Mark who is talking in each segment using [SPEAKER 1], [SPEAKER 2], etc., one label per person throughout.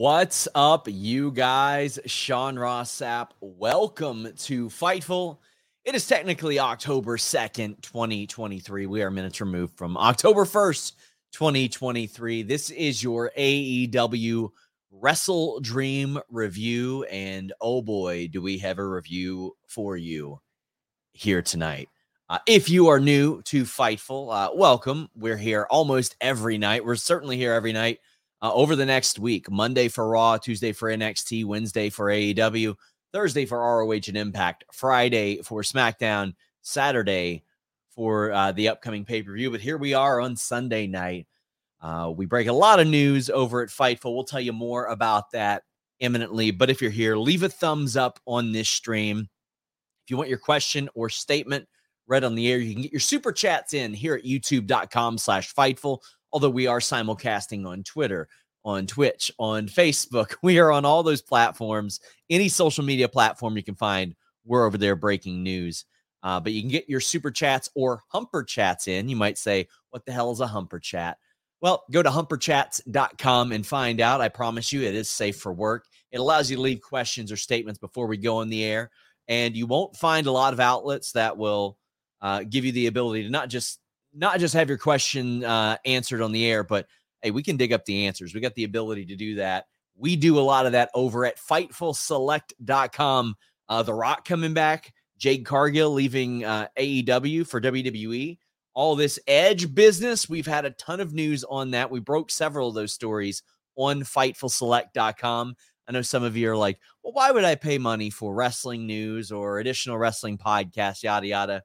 [SPEAKER 1] What's up, you guys? Sean Ross Sapp. Welcome to Fightful. It is technically October 2nd, 2023. We are minutes removed from October 1st, 2023. This is your AEW WrestleDream review. And oh boy, do we have a review for you here tonight. Uh, if you are new to Fightful, uh, welcome. We're here almost every night. We're certainly here every night uh, over the next week Monday for Raw, Tuesday for NXT, Wednesday for AEW, Thursday for ROH and Impact, Friday for SmackDown, Saturday for uh, the upcoming pay per view. But here we are on Sunday night. Uh, we break a lot of news over at Fightful. We'll tell you more about that imminently. But if you're here, leave a thumbs up on this stream. If you want your question or statement read on the air, you can get your super chats in here at youtube.com slash Fightful although we are simulcasting on Twitter, on Twitch, on Facebook. We are on all those platforms. Any social media platform you can find, we're over there breaking news. Uh, but you can get your super chats or humper chats in. You might say, What the hell is a humper chat? Well, go to humperchats.com and find out. I promise you, it is safe for work. It allows you to leave questions or statements before we go on the air. And you won't find a lot of outlets that will uh, give you the ability to not just not just have your question uh, answered on the air, but hey, we can dig up the answers. We got the ability to do that. We do a lot of that over at FightfulSelect.com. Uh, the Rock coming back, Jade Cargill leaving uh, AEW for WWE. All this Edge business, we've had a ton of news on that. We broke several of those stories on FightfulSelect.com. I know some of you are like, well, why would I pay money for wrestling news or additional wrestling podcasts, yada, yada?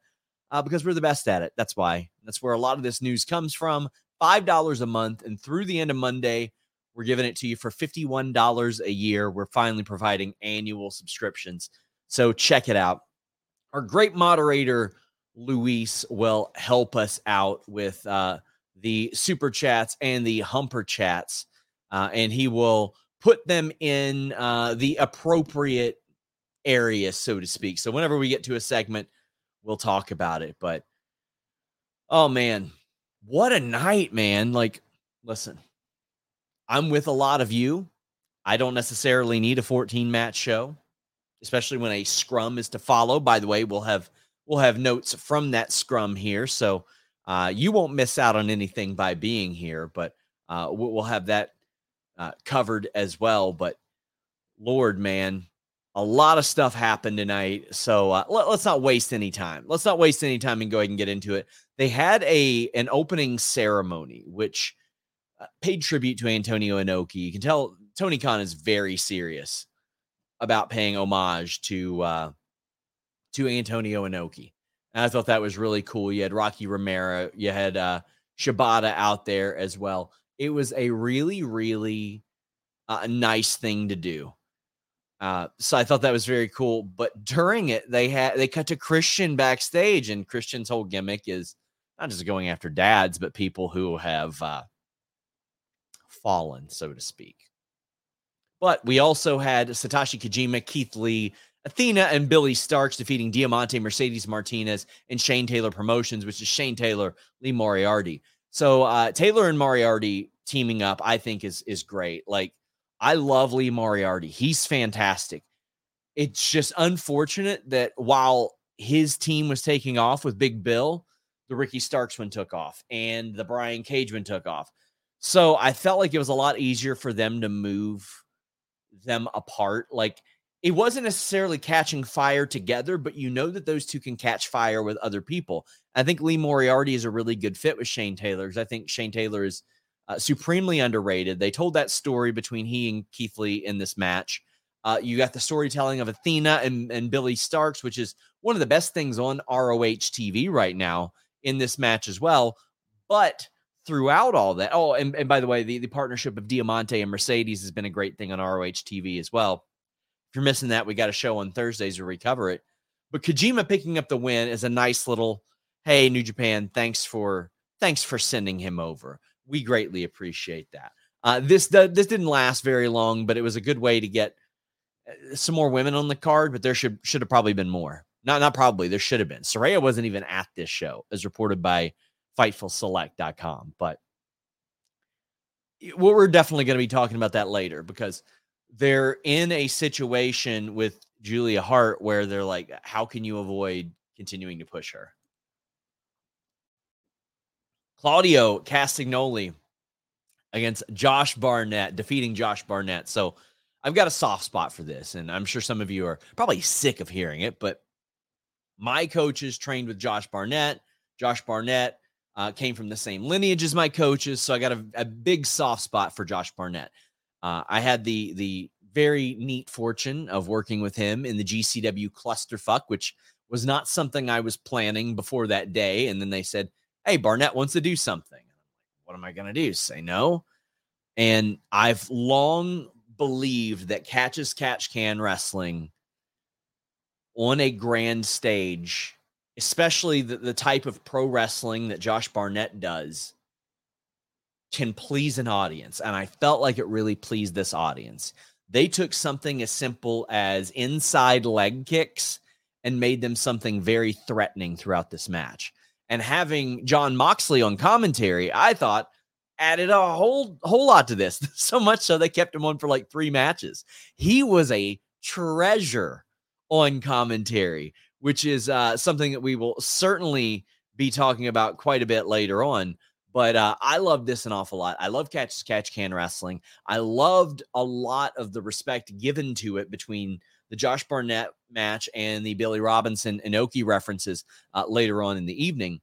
[SPEAKER 1] Uh, because we're the best at it. That's why. That's where a lot of this news comes from. $5 a month. And through the end of Monday, we're giving it to you for $51 a year. We're finally providing annual subscriptions. So check it out. Our great moderator, Luis, will help us out with uh, the super chats and the humper chats. Uh, and he will put them in uh, the appropriate area, so to speak. So whenever we get to a segment, we'll talk about it. But oh man, what a night, man. Like, listen, I'm with a lot of you. I don't necessarily need a 14 match show, especially when a scrum is to follow. By the way, we'll have we'll have notes from that scrum here. So uh, you won't miss out on anything by being here, but uh, we'll have that uh, covered as well. But Lord, man, a lot of stuff happened tonight so uh, let, us not waste any time. Let's not waste any time and go ahead and get into it. They had a an opening ceremony which uh, paid tribute to antonio inoki. You can tell tony khan is very serious about paying homage to uh to antonio inoki. And i thought that was really cool. You had rocky romero you had uh shibata out there as well. It was a really really uh, nice thing to do. Uh, so I thought that was very cool. But during it, they had they cut to Christian backstage, and Christian's whole gimmick is not just going after dads, but people who have uh, fallen, so to speak. But we also had Satoshi Kojima, Keith Lee, Athena, and Billie Starkz defeating Diamante, Mercedes Martinez, and Shane Taylor Promotions, which is Shane Taylor, Lee Moriarty. So uh, Taylor and Moriarty teaming up, I think is is great. Like I love Lee Moriarty. He's fantastic. It's just unfortunate that while his team was taking off with Big Bill, the Ricky Starks one took off and the Brian Cage one took off. So I felt like it was a lot easier for them to move them apart. Like it wasn't necessarily catching fire together, but you know that those two can catch fire with other people. I think Lee Moriarty is a really good fit with Shane Taylor because I think Shane Taylor is uh, supremely underrated. They told that story between he and Keith Lee in this match. Uh, you got the storytelling of Athena and, and Billie Starkz, which is one of the best things on ROH TV right now in this match as well. But throughout all that, oh, and, and by the way, the, the partnership of Diamante and Mercedes has been a great thing on ROH TV as well If you're missing that, we got a show on Thursdays to recover it. But Kojima picking up the win is a nice little, hey, New Japan, thanks for thanks for sending him over. We greatly appreciate that. Uh, this the, this didn't last very long, but it was a good way to get uh, some more women on the card. But there should should have probably been more. Not not probably. There should have been. Saraya wasn't even at this show, as reported by FightfulSelect.com. But well, we're definitely going to be talking about that later because they're in a situation with Julia Hart where they're like, how can you avoid continuing to push her? Claudio Castagnoli against Josh Barnett, defeating Josh Barnett. So I've got a soft spot for this, and I'm sure some of you are probably sick of hearing it, but my coaches trained with Josh Barnett. Josh Barnett uh, came from the same lineage as my coaches, so I got a, a big soft spot for Josh Barnett. Uh, I had the the very neat fortune of working with him in the GCW clusterfuck, which was not something I was planning before that day. And then they said, "Hey, Barnett wants to do something." What am I going to do? Say no? And I've long believed that catch as catch can wrestling on a grand stage, especially the, the type of pro wrestling that Josh Barnett does, can please an audience. And I felt like it really pleased this audience. They took something as simple as inside leg kicks and made them something very threatening throughout this match. And having Jon Moxley on commentary, I thought added a whole whole lot to this. So much so they kept him on for like 3 matches. He was a treasure on commentary, which is uh, something that we will certainly be talking about quite a bit later on. But uh, I love this an awful lot. I love catch catch can wrestling. I loved a lot of the respect given to it between the Josh Barnett match and the Billy Robinson Inoki references uh, later on in the evening.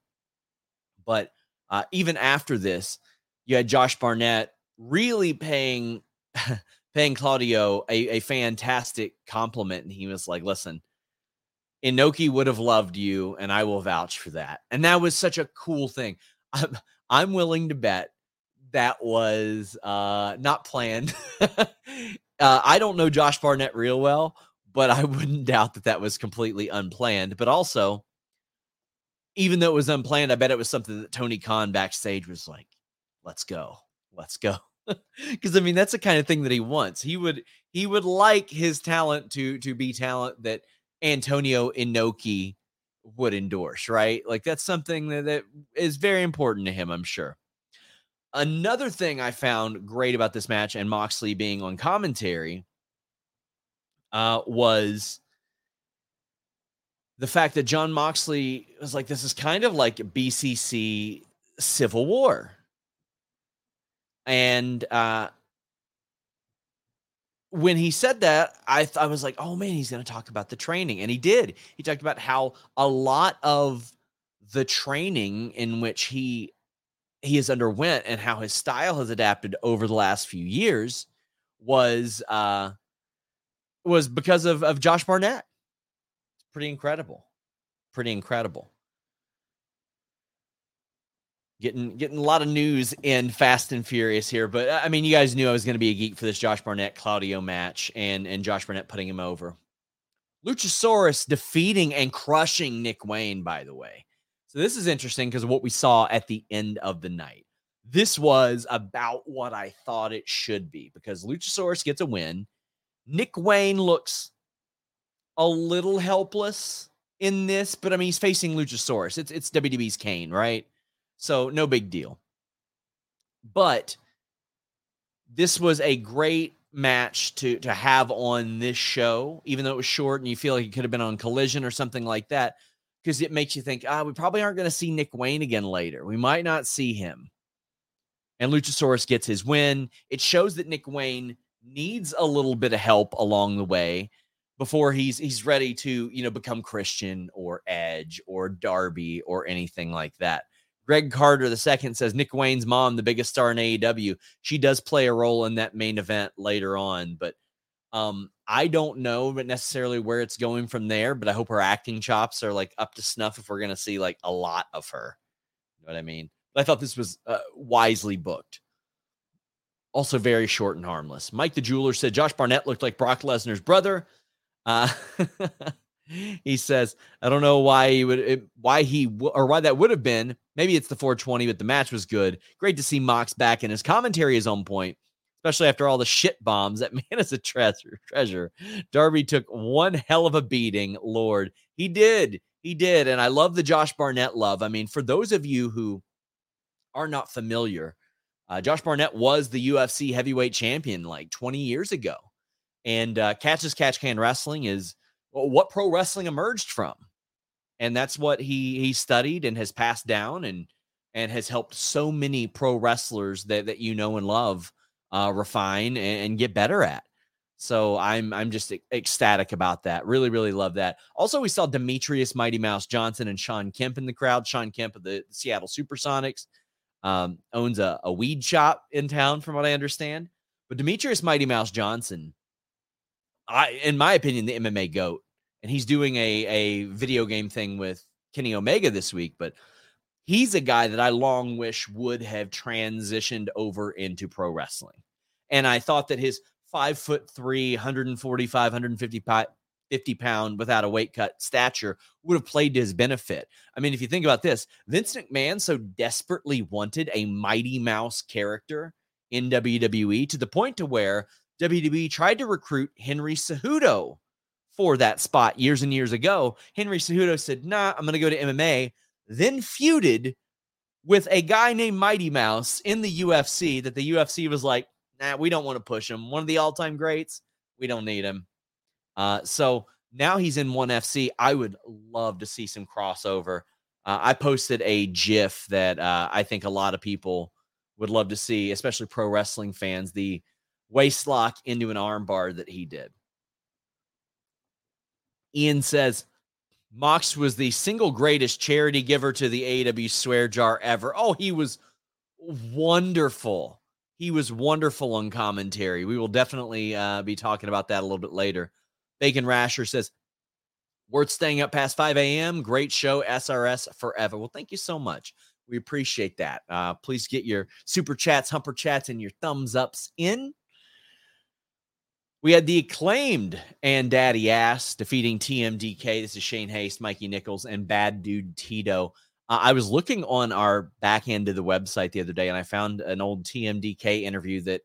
[SPEAKER 1] But uh, even after this, you had Josh Barnett really paying paying Claudio a, a fantastic compliment, and he was like, "Listen." Inoki would have loved you, and I will vouch for that. And that was such a cool thing. I'm, I'm willing to bet that was uh, not planned. uh, I don't know Josh Barnett real well, but I wouldn't doubt that that was completely unplanned. But also, even though it was unplanned, I bet it was something that Tony Khan backstage was like, "Let's go, let's go." Because I mean, that's the kind of thing that he wants. He would he would like his talent to to be talent that Antonio Inoki would endorse, right? Like that's something that, that is very important to him, I'm sure. Another thing I found great about this match and Moxley being on commentary uh, was the fact that Jon Moxley was like, this is kind of like BCC Civil War. And uh, when he said that, I, th- I was like, oh man, he's going to talk about the training. And he did. He talked about how a lot of the training in which he he has underwent and how his style has adapted over the last few years was uh was because of of Josh Barnett. It's pretty incredible. Pretty incredible. Getting getting a lot of news in Fast and Furious here, but uh, I mean, you guys knew I was going to be a geek for this Josh Barnett Claudio match, and and Josh Barnett putting him over. Luchasaurus defeating and crushing Nick Wayne, by the way. So this is interesting because what we saw at the end of the night. This was about what I thought it should be because Luchasaurus gets a win. Nick Wayne looks a little helpless in this, but I mean he's facing Luchasaurus. It's it's WWE's Kane, right? So no big deal. But this was a great match to to have on this show, even though it was short and you feel like it could have been on Collision or something like that, because it makes you think, ah, we probably aren't going to see Nick Wayne again later. We might not see him. And Luchasaurus gets his win. It shows that Nick Wayne needs a little bit of help along the way before he's he's ready to you know become Christian or Edge or Darby or anything like that. Greg Carter the second says Nick Wayne's mom, the biggest star in AEW, she does play a role in that main event later on, but um, I don't know but necessarily where it's going from there, but I hope her acting chops are like up to snuff if we're gonna see like a lot of her. You know what I mean? I thought this was uh, wisely booked. Also, very short and harmless. Mike the jeweler said Josh Barnett looked like Brock Lesnar's brother. Uh, he says, I don't know why he would, why he, or why that would have been. Maybe it's the 420, but the match was good. Great to see Mox back, and his commentary is on point, especially after all the shit bombs. That man is a treasure. Treasure. Darby took one hell of a beating. Lord, he did. He did. And I love the Josh Barnett love. I mean, for those of you who are not familiar, uh, Josh Barnett was the UFC heavyweight champion like 20 years ago. And uh, Catch as Catch Can Wrestling is what pro wrestling emerged from. And that's what he he studied and has passed down and and has helped so many pro wrestlers that, that you know and love uh, refine and, and get better at. So I'm I'm just ecstatic about that. Really, really love that. Also, we saw Demetrious Mighty Mouse Johnson and Shawn Kemp in the crowd. Shawn Kemp of the Seattle Supersonics um, owns a, a weed shop in town, from what I understand. But Demetrious Mighty Mouse Johnson I, in my opinion, the MMA goat, and he's doing a a video game thing with Kenny Omega this week. But he's a guy that I long wish would have transitioned over into pro wrestling, and I thought that his five foot three, 145, 150 50 pound without a weight cut stature would have played to his benefit. I mean, if you think about this, Vince McMahon so desperately wanted a Mighty Mouse character in WWE to the point to where WWE tried to recruit Henry Cejudo for that spot years and years ago. Henry Cejudo said, nah, I'm going to go to MMA, then feuded with a guy named Mighty Mouse in the UFC that the UFC was like, nah, we don't want to push him. One of the all time greats, we don't need him. Uh, so now he's in ONE FC. I would love to see some crossover. Uh, I posted a GIF that uh, I think a lot of people would love to see, especially pro wrestling fans. The waist lock into an armbar that he did. Ian says Mox was the single greatest charity giver to the AEW swear jar ever. Oh, he was wonderful. He was wonderful on commentary. We will definitely uh, be talking about that a little bit later. Bacon Rasher says, Worth staying up past 5 a.m. Great show, SRS forever. Well, thank you so much. We appreciate that. Uh, please get your super chats, humper chats, and your thumbs ups in. We had the acclaimed and Daddy Ass defeating TMDK. This is Shane Haste, Mikey Nicholls, and Bad Dude Tito. Uh, I was looking on our back end of the website the other day, and I found an old TMDK interview that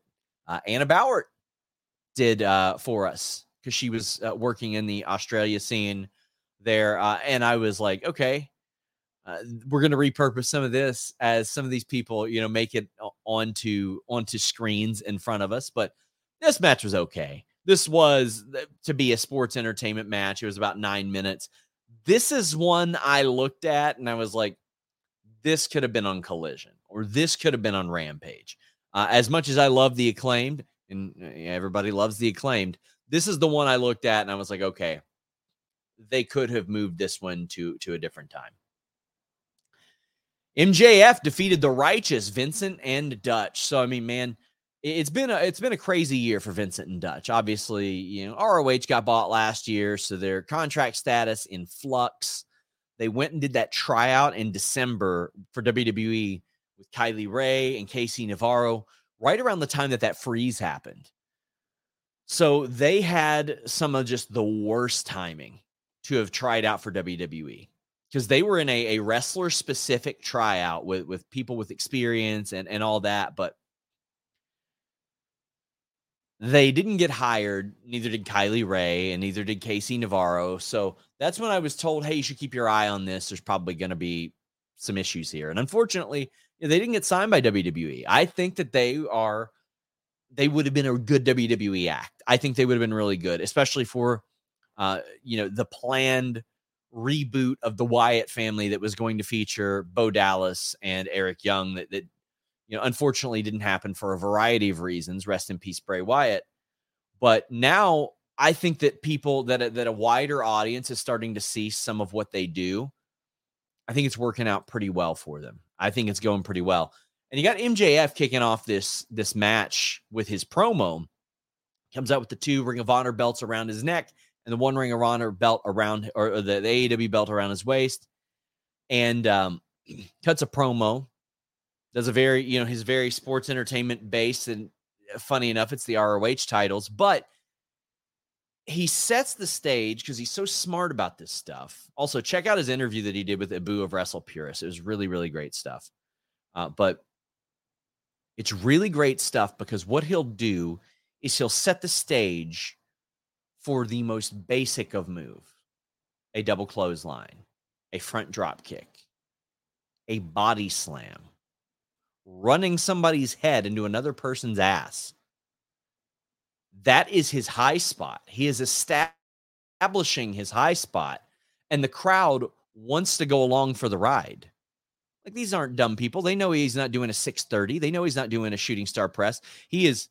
[SPEAKER 1] uh, Anna Bauer did uh, for us because she was uh, working in the Australia scene there. Uh, and I was like, okay, uh, we're going to repurpose some of this as some of these people, you know, make it onto onto screens in front of us. But this match was okay this was to be a sports entertainment match. It was about nine minutes. This is one I looked at and I was like, this could have been on Collision or this could have been on Rampage. Uh, as much as I love the acclaimed, and uh, everybody loves the acclaimed, this is the one I looked at and I was like, okay, they could have moved this one to to a different time. MJF defeated the righteous Vincent and Dutch. So I mean, man, it's been a it's been a crazy year for Vincent and Dutch. Obviously, you know, ROH got bought last year, so their contract status in flux. They went and did that tryout in December for WWE with Kylie Rae and Casey Navarro right around the time that that freeze happened. So they had some of just the worst timing to have tried out for WWE because they were in a, a wrestler specific tryout with, with people with experience and, and all that. But they didn't get hired. Neither did Kylie Rae and neither did Casey Navarro. So that's when I was told, hey, you should keep your eye on this. There's probably going to be some issues here. And unfortunately, they didn't get signed by WWE. I think that they are, they would have been a good WWE act. I think they would have been really good, especially for, uh, you know, the planned reboot of the Wyatt family that was going to feature Bo Dallas and Eric Young that, that you know, unfortunately didn't happen for a variety of reasons. Rest in peace, Bray Wyatt. But now I think that people that that a wider audience is starting to see some of what they do. I think it's working out pretty well for them. I think it's going pretty well. And you got MJF kicking off this this match with his promo. Comes out with the two Ring of Honor belts around his neck and the one Ring of Honor belt around or, the, the AEW belt around his waist, and um, cuts a promo does a very, you know, he's very sports entertainment based. And uh, funny enough, it's the ROH titles, but he sets the stage because he's so smart about this stuff. Also, check out his interview that he did with Abu of Wrestle Purist. It was really, really great stuff. Uh, but it's really great stuff because what he'll do is he'll set the stage for the most basic of move a double clothesline, a front drop kick, a body slam, running somebody's head into another person's ass. That is his high spot. He is establishing his high spot, and the crowd wants to go along for the ride. Like these aren't dumb people. They know he's not doing a 630. They know he's not doing a shooting star press. He is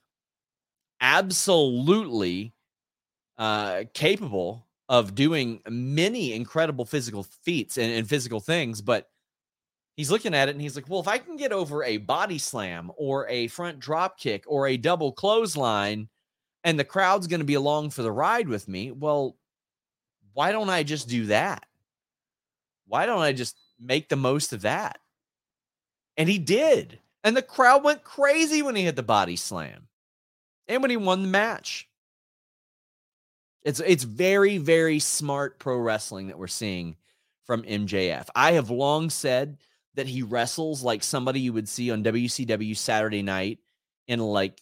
[SPEAKER 1] absolutely uh, capable of doing many incredible physical feats and, and physical things, but he's looking at it and he's like, well, if I can get over a body slam or a front drop kick or a double clothesline and the crowd's going to be along for the ride with me, well, why don't I just do that? Why don't I just make the most of that? And he did. And the crowd went crazy when he hit the body slam and when he won the match. It's it's very very smart pro wrestling that we're seeing from MJF. I have long said that he wrestles like somebody you would see on WCW Saturday night in like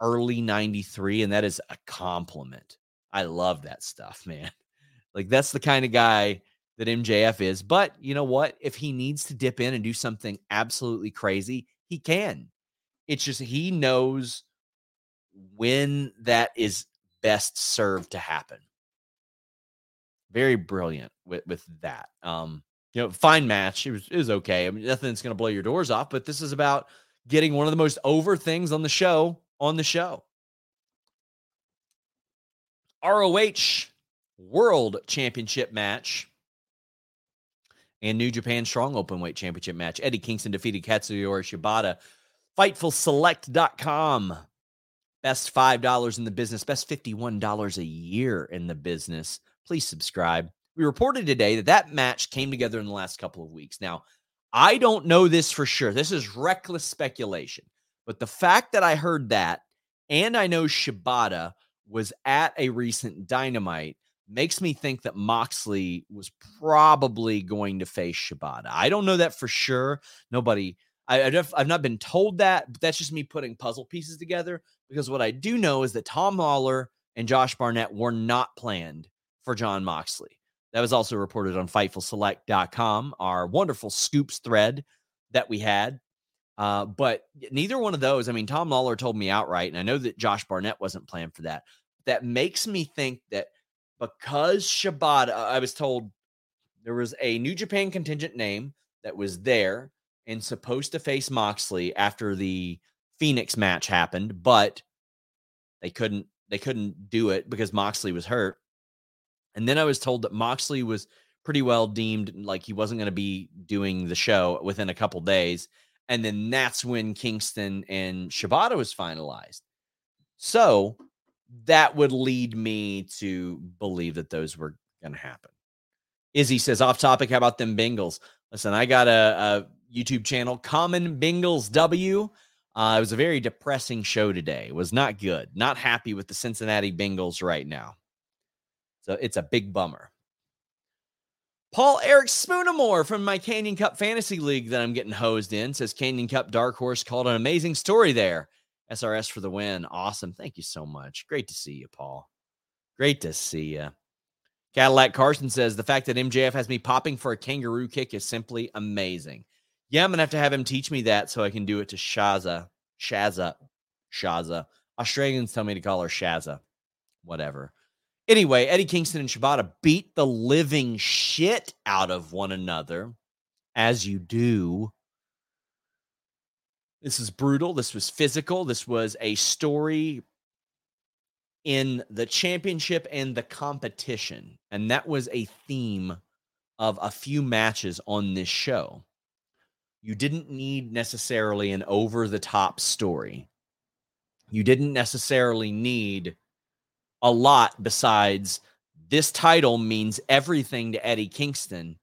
[SPEAKER 1] early 93 and that is a compliment. I love that stuff, man. Like that's the kind of guy that MJF is. But you know what? If he needs to dip in and do something absolutely crazy, he can. It's just he knows when that is best served to happen. Very brilliant with with that. Um you know, fine match. It was, it was okay. I mean, nothing that's going to blow your doors off, but this is about getting one of the most over things on the show on the show. ROH World Championship match and New Japan Strong Openweight Championship match. Eddie Kingston defeated Katsuyori Shibata. FightfulSelect.com. Best $5 in the business, best $51 a year in the business. Please subscribe. We reported today that that match came together in the last couple of weeks. Now, I don't know this for sure. This is reckless speculation. But the fact that I heard that and I know Shibata was at a recent Dynamite makes me think that Moxley was probably going to face Shibata. I don't know that for sure. Nobody, I, I've not been told that, but that's just me putting puzzle pieces together because what I do know is that Tom Lawlor and Josh Barnett were not planned for Jon Moxley. That was also reported on FightfulSelect.com, our wonderful scoops thread that we had. Uh, but neither one of those, I mean, Tom Lawlor told me outright, and I know that Josh Barnett wasn't planned for that. That makes me think that because Shibata, uh, I was told there was a New Japan contingent name that was there and supposed to face Moxley after the Phoenix match happened, but they couldn't they couldn't do it because Moxley was hurt. And then I was told that Moxley was pretty well deemed like he wasn't going to be doing the show within a couple days. And then that's when Kingston and Shibata was finalized. So that would lead me to believe that those were going to happen. Izzy says, off topic, how about them Bengals? Listen, I got a, a YouTube channel, Common Bengals W. Uh, it was a very depressing show today. It was not good. Not happy with the Cincinnati Bengals right now. So it's a big bummer. Paul Eric Spoonamore from my Canyon Cup Fantasy League that I'm getting hosed in says Canyon Cup Dark Horse called an amazing story there. SRS for the win. Awesome. Thank you so much. Great to see you, Paul. Great to see you. Cadillac Carson says the fact that MJF has me popping for a kangaroo kick is simply amazing. Yeah, I'm gonna have to have him teach me that so I can do it to Shaza. Shaza. Shaza. Australians tell me to call her Shaza. Whatever. Anyway, Eddie Kingston and Shibata beat the living shit out of one another, as you do. This is brutal. This was physical. This was a story in the championship and the competition. And that was a theme of a few matches on this show. You didn't need necessarily an over the top story. You didn't necessarily need a lot besides this title means everything to Eddie Kingston.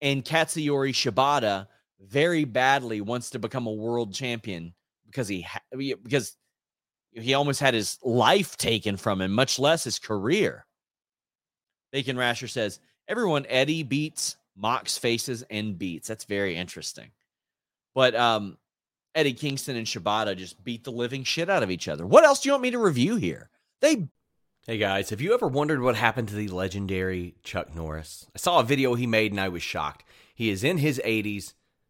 [SPEAKER 1] And Katsuyori Shibata very badly wants to become a world champion because he ha- because he almost had his life taken from him, much less his career. Bacon Rasher says everyone Eddie beats, Mox, faces, and beats. That's very interesting. But um, Eddie Kingston and Shibata just beat the living shit out of each other. What else do you want me to review here? They
[SPEAKER 2] Hey guys, have you ever wondered what happened to the legendary Chuck Norris? I saw a video he made and I was shocked. He is in his 80s,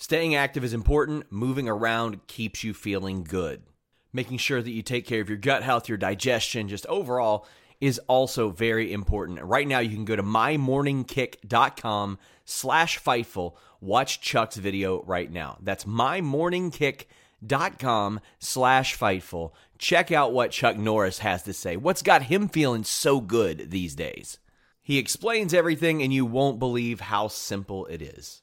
[SPEAKER 2] Staying active is important, moving around keeps you feeling good. Making sure that you take care of your gut health, your digestion, just overall is also very important. Right now, you can go to mymorningkick.com slash Fightful. Watch Chuck's video right now. That's mymorningkick.com slash Fightful. Check out what Chuck Norris has to say. What's got him feeling so good these days? He explains everything, and you won't believe how simple it is.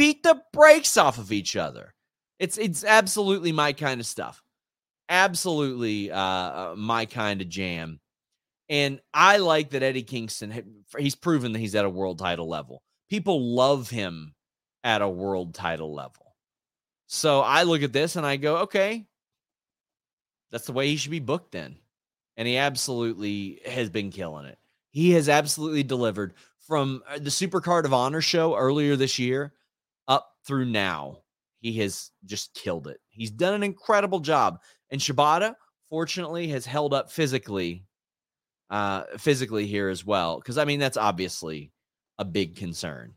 [SPEAKER 1] Beat the brakes off of each other. It's it's absolutely my kind of stuff. Absolutely uh, uh, my kind of jam. And I like that Eddie Kingston he's proven that he's at a world title level. People love him at a world title level. So I look at this and I go, okay, that's the way he should be booked then. And he absolutely has been killing it. He has absolutely delivered from uh, the Super Card of Honor show earlier this year up through now. He has just killed it. He's done an incredible job. And Shibata, fortunately, has held up physically, uh, physically here as well. Because I mean, that's obviously a big concern.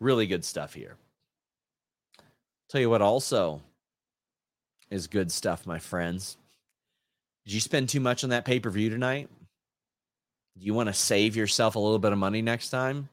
[SPEAKER 1] Really good stuff here. Tell you what, also is good stuff, my friends. Did you spend too much on that pay per view tonight? Do you want to save yourself a little bit of money next time?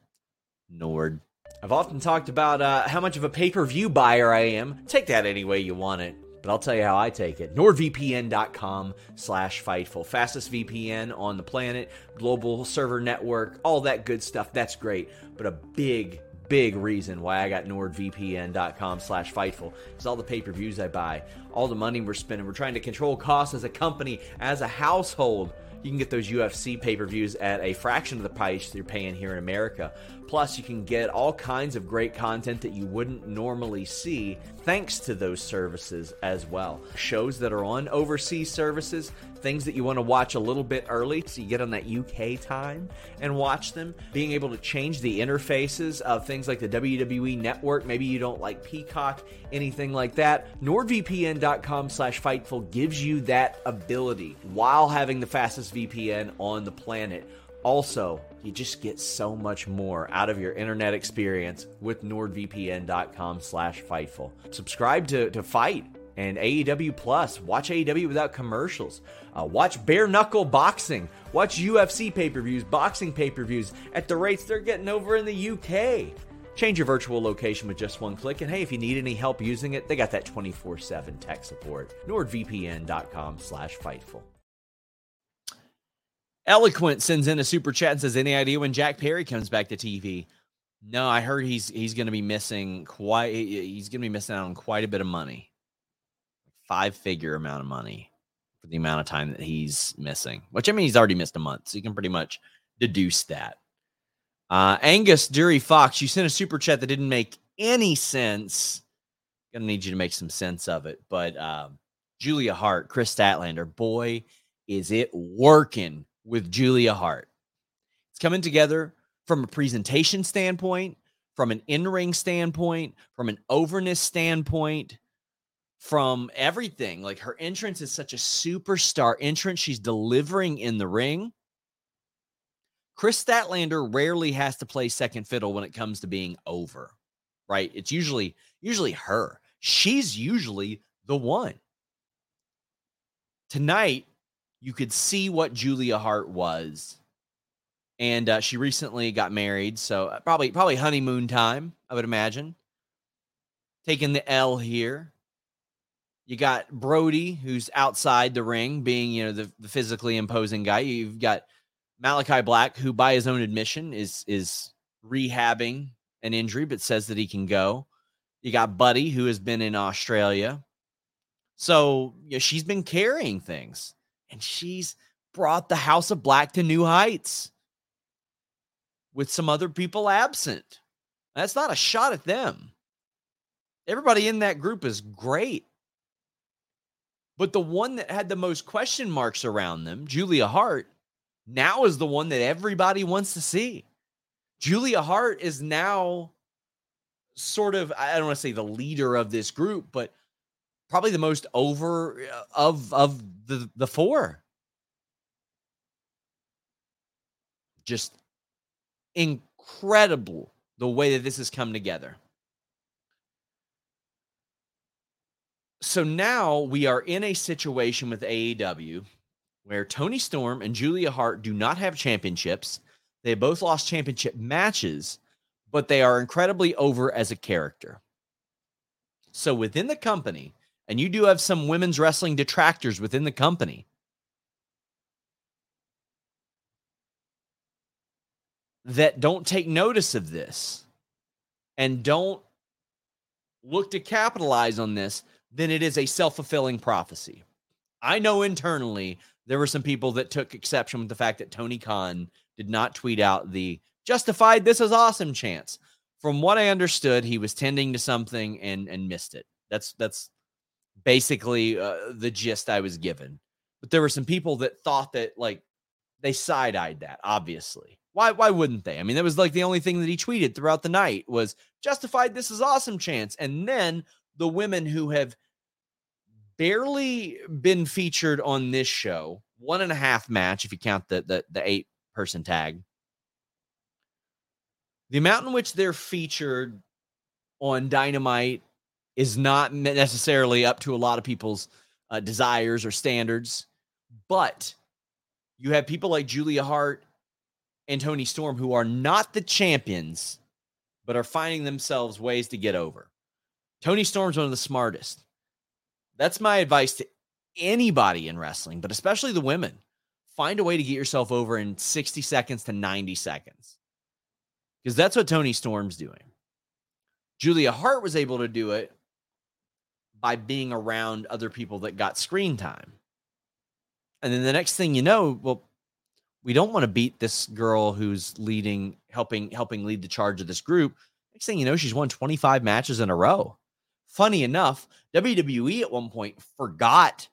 [SPEAKER 1] Nord. I've often talked about uh, how much of a pay per view buyer I am. Take that any way you want it, but I'll tell you how I take it. NordVPN.com slash Fightful. Fastest VPN on the planet, global server network, all that good stuff. That's great. But a big, big reason why I got NordVPN.com slash Fightful is all the pay per views I buy, all the money we're spending. We're trying to control costs as a company, as a household. You can get those UFC pay per views at a fraction of the price you're paying here in America. Plus, you can get all kinds of great content that you wouldn't normally see thanks to those services as well. Shows that are on overseas services, things that you want to watch a little bit early so you get on that UK time and watch them. Being able to change the interfaces of things like the WWE network, maybe you don't like Peacock, anything like that. NordVPN.com slash Fightful gives you that ability while having the fastest VPN on the planet. Also, you just get so much more out of your internet experience with nordvpn.com slash fightful subscribe to, to fight and aew plus. Watch aew without commercials. Uh, watch bare knuckle boxing. Watch ufc pay-per-views boxing pay-per-views at the rates they're getting over in the uk change your virtual location with just one click and hey if you need any help using it they got that 24-7 tech support. Nordvpn.com slash fightful. Eloquent sends in a super chat and says, "Any idea when Jack Perry comes back to TV?" No, I heard he's he's going to be missing quite. He's going to be missing out on quite a bit of money, five figure amount of money for the amount of time that he's missing. Which I mean, he's already missed a month, so you can pretty much deduce that. Uh, Angus Dury Fox, you sent a super chat that didn't make any sense. Gonna need you to make some sense of it. But uh, Julia Hart, Kris Statlander, boy, is it working with Julia Hart. It's coming together from a presentation standpoint, from an in ring standpoint, from an overness standpoint, from everything. Like her entrance is such a superstar entrance. She's delivering in the ring. Kris Statlander rarely has to play second fiddle when it comes to being over, right? It's usually usually her. She's usually the one. Tonight, you could see what Julia Hart was. And uh, she recently got married, so uh, probably probably honeymoon time, I would imagine. Taking the L here. You got Brody, who's outside the ring, being you know the, the physically imposing guy. You've got Malakai Black, who by his own admission is is rehabbing an injury, but says that he can go. You got Buddy, who has been in Australia. So you know, she's been carrying things and she's brought the House of Black to new heights with some other people absent. That's not a shot at them. Everybody in that group is great. But the one that had the most question marks around them, Julia Hart, now is the one that everybody wants to see. Julia Hart is now sort of, I don't want to say the leader of this group, but probably the most over uh, of of the the four. Just incredible the way that this has come together. So now we are in a situation with AEW where Toni Storm and Julia Hart do not have championships. They both lost championship matches, but they are incredibly over as a character. So within the company, and you do have some women's wrestling detractors within the company. That don't take notice of this and don't look to capitalize on this, then it is a self fulfilling prophecy. I know internally there were some people that took exception with the fact that Tony Khan did not tweet out the justified this is awesome chance. From what I understood, he was tending to something and and missed it. That's that's basically uh, the gist I was given. But there were some people that thought that like they side eyed that. Obviously, why why wouldn't they? I mean, that was like the only thing that he tweeted throughout the night was justified. This is awesome chance, and then the women who have barely been featured on this show, one and a half match if you count the the, the eight person tag. The amount in which they're featured on Dynamite is not necessarily up to a lot of people's uh, desires or standards, but you have people like Julia Hart and Toni Storm who are not the champions, but are finding themselves ways to get over. Toni Storm's one of the smartest. That's my advice to anybody in wrestling, but especially the women. Find a way to get yourself over in 60 seconds to 90 seconds. Because that's what Toni Storm's doing. Julia Hart was able to do it by being around other people that got screen time. And then the next thing you know, well, we don't want to beat this girl who's leading, helping, helping lead the charge of this group. Next thing you know, she's won 25 matches in a row. Funny enough, WWE at one point forgot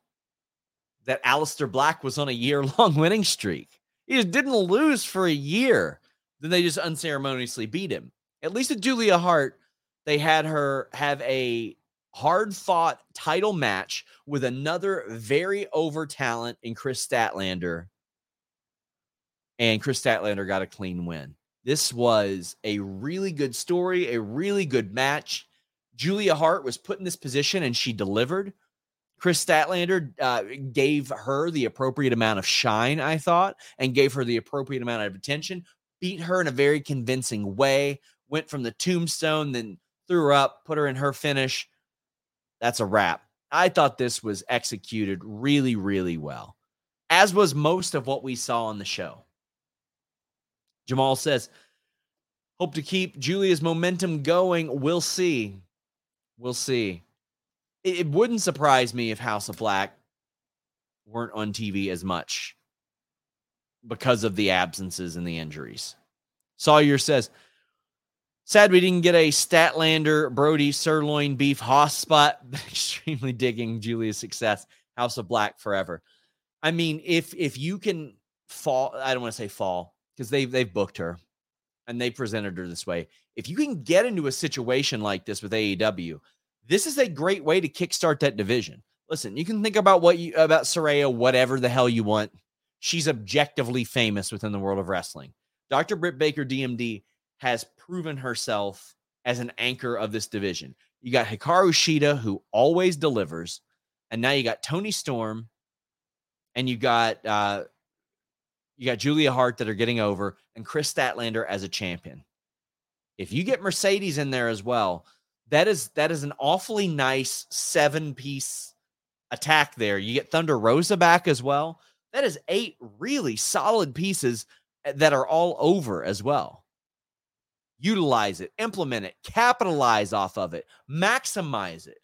[SPEAKER 1] that Aleister Black was on a year long winning streak. He just didn't lose for a year. Then they just unceremoniously beat him. At least at Julia Hart, they had her have a hard fought title match with another very over talent in Kris Statlander. And Kris Statlander got a clean win. This was a really good story, a really good match. Julia Hart was put in this position and she delivered. Kris Statlander uh, gave her the appropriate amount of shine, I thought, and gave her the appropriate amount of attention. Beat her in a very convincing way. Went from the tombstone, then threw her up, put her in her finish. That's a wrap. I thought this was executed really, really well, as was most of what we saw on the show. Jamal says, Hope to keep Julia's momentum going. We'll see. We'll see it, it wouldn't surprise me if House of Black weren't on TV as much because of the absences and the injuries. Sawyer says, Sad we didn't get a Statlander Brody sirloin beef Hoss spot. Extremely digging Julia's success. House of Black forever. I mean, if if you can fall, I don't want to say fall because they've they've booked her and they presented her this way. If you can get into a situation like this with AEW, this is a great way to kickstart that division. Listen, you can think about what you about Saraya, whatever the hell you want. She's objectively famous within the world of wrestling. Dr. Britt Baker, DMD, has proven herself as an anchor of this division. You got Hikaru Shida, who always delivers, and now you got Toni Storm, and you got uh, you got Julia Hart that are getting over, and Kris Statlander as a champion. If you get Mercedes in there as well, that is that is an awfully nice seven piece attack there. You get Thunder Rosa back as well. That is eight really solid pieces eh, that are all over as well. Utilize it, implement it, capitalize off of it, maximize it.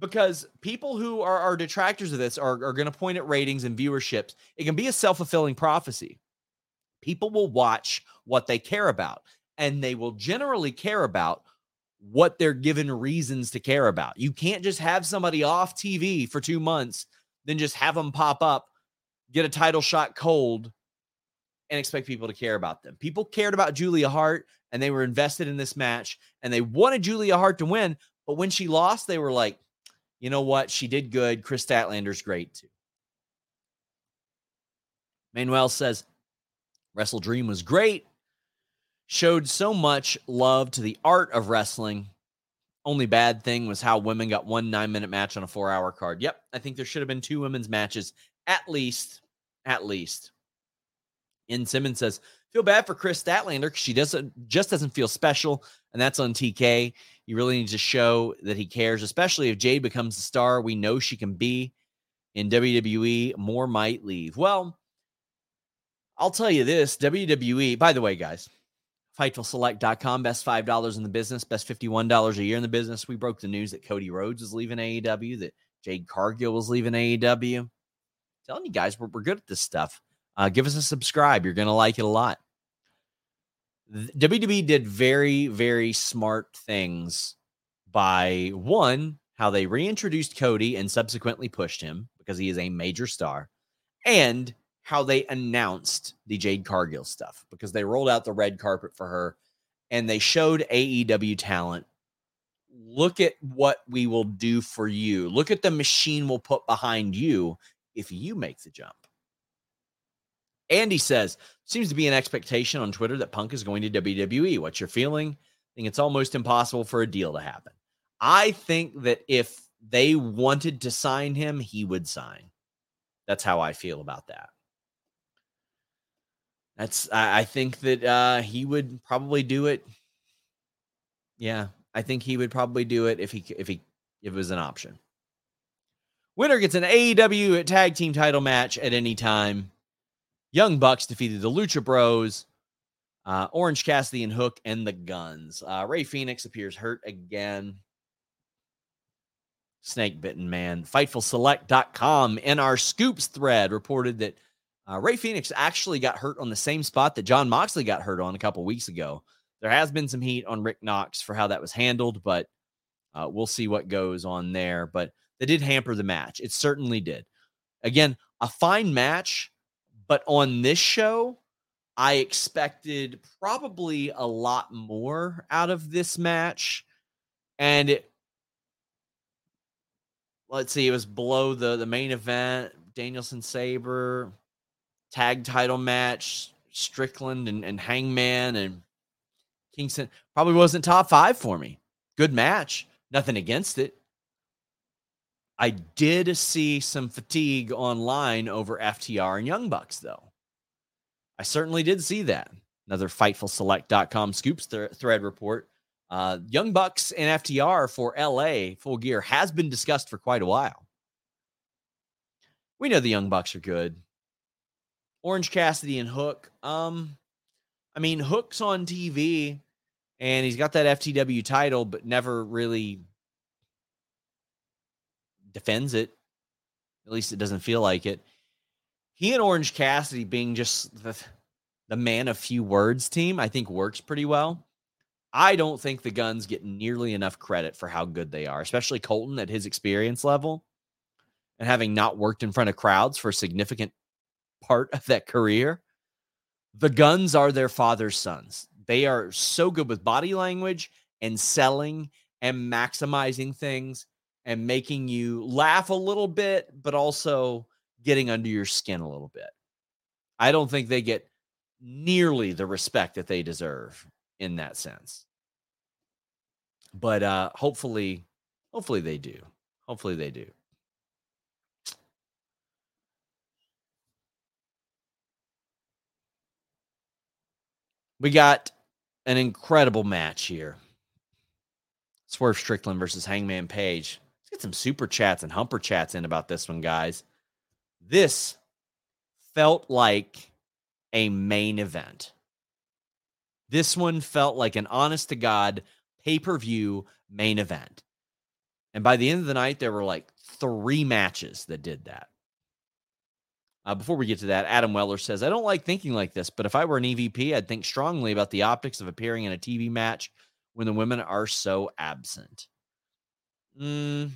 [SPEAKER 1] Because people who are, are detractors of this are, are going to point at ratings and viewerships. It can be a self fulfilling prophecy. People will watch what they care about, and they will generally care about what they're given reasons to care about. You can't just have somebody off TV for two months, then just have them pop up, get a title shot cold, and expect people to care about them. People cared about Julia Hart and they were invested in this match and they wanted Julia Hart to win. But when she lost, they were like, you know what? She did good. Kris Statlander's great too. Manuel says, Wrestle Dream was great showed so much love to the art of wrestling. Only bad thing was how women got one nine minute match on a four hour card. Yep, I think there should have been two women's matches at least. At least. In Simmons says, feel bad for Kris Statlander because she doesn't just doesn't feel special, and that's on TK. You really need to show that he cares, especially if Jade becomes the star we know she can be in WWE. More might leave. Well, I'll tell you this WWE, by the way, guys, FightfulSelect.com, best $5 in the business, best $51 a year in the business. We broke the news that Cody Rhodes is leaving AEW, that Jade Cargill was leaving AEW. I'm telling you guys, we're, we're good at this stuff. Uh, give us a subscribe. You're going to like it a lot. WWE did very, very smart things by one, how they reintroduced Cody and subsequently pushed him because he is a major star, and how they announced the Jade Cargill stuff because they rolled out the red carpet for her and they showed AEW talent. Look at what we will do for you. Look at the machine we'll put behind you if you make the jump. Andy says, seems to be an expectation on Twitter that Punk is going to WWE. What's your feeling? I think it's almost impossible for a deal to happen. I think that if they wanted to sign him, he would sign. That's how I feel about that. That's I, I think that uh, he would probably do it. Yeah, I think he would probably do it if he if he if it was an option. Winner gets an AEW tag team title match at any time. Young Bucks defeated the Lucha Bros, uh, Orange Cassidy and Hook, and the Gunns. Uh, Rey Fenix appears hurt again. Snake bitten man. FightfulSelect.com in our scoops thread reported that uh, Rey Fenix actually got hurt on the same spot that Jon Moxley got hurt on a couple weeks ago. There has been some heat on Rick Knox for how that was handled, but uh, we'll see what goes on there. But that did hamper the match. It certainly did. Again, a fine match, but on this show, I expected probably a lot more out of this match. And it, let's see, it was below the, the main event. Danielson Sabre, tag title match, Strickland and, and Hangman and Kingston. Probably wasn't top five for me. Good match. Nothing against it. I did see some fatigue online over FTR and Young Bucks, though. I certainly did see that. Another FightfulSelect.com scoops th- thread report. Uh, Young Bucks and FTR for LA full gear has been discussed for quite a while. We know the Young Bucks are good. Orange Cassidy and Hook. Um, I mean, Hook's on TV and he's got that FTW title, but never really defends it. At least it doesn't feel like it. He and Orange Cassidy being just the, the man of few words team, I think works pretty well. I don't think the Gunns get nearly enough credit for how good they are, especially Colten at his experience level and having not worked in front of crowds for a significant part of that career. The Gunns are their father's sons. They are so good with body language and selling and maximizing things and making you laugh a little bit, but also getting under your skin a little bit. I don't think they get nearly the respect that they deserve in that sense. But uh hopefully hopefully they do. Hopefully they do. We got an incredible match here. Swerve Strickland versus Hangman Page. Let's get some super chats and humper chats in about this one, guys. This felt like a main event. This one felt like an honest to God pay per view main event. And by the end of the night, there were like three matches that did that. Uh, before we get to that, Adam Weller says, I don't like thinking like this, but if I were an EVP, I'd think strongly about the optics of appearing in a TV match when the women are so absent. Mm,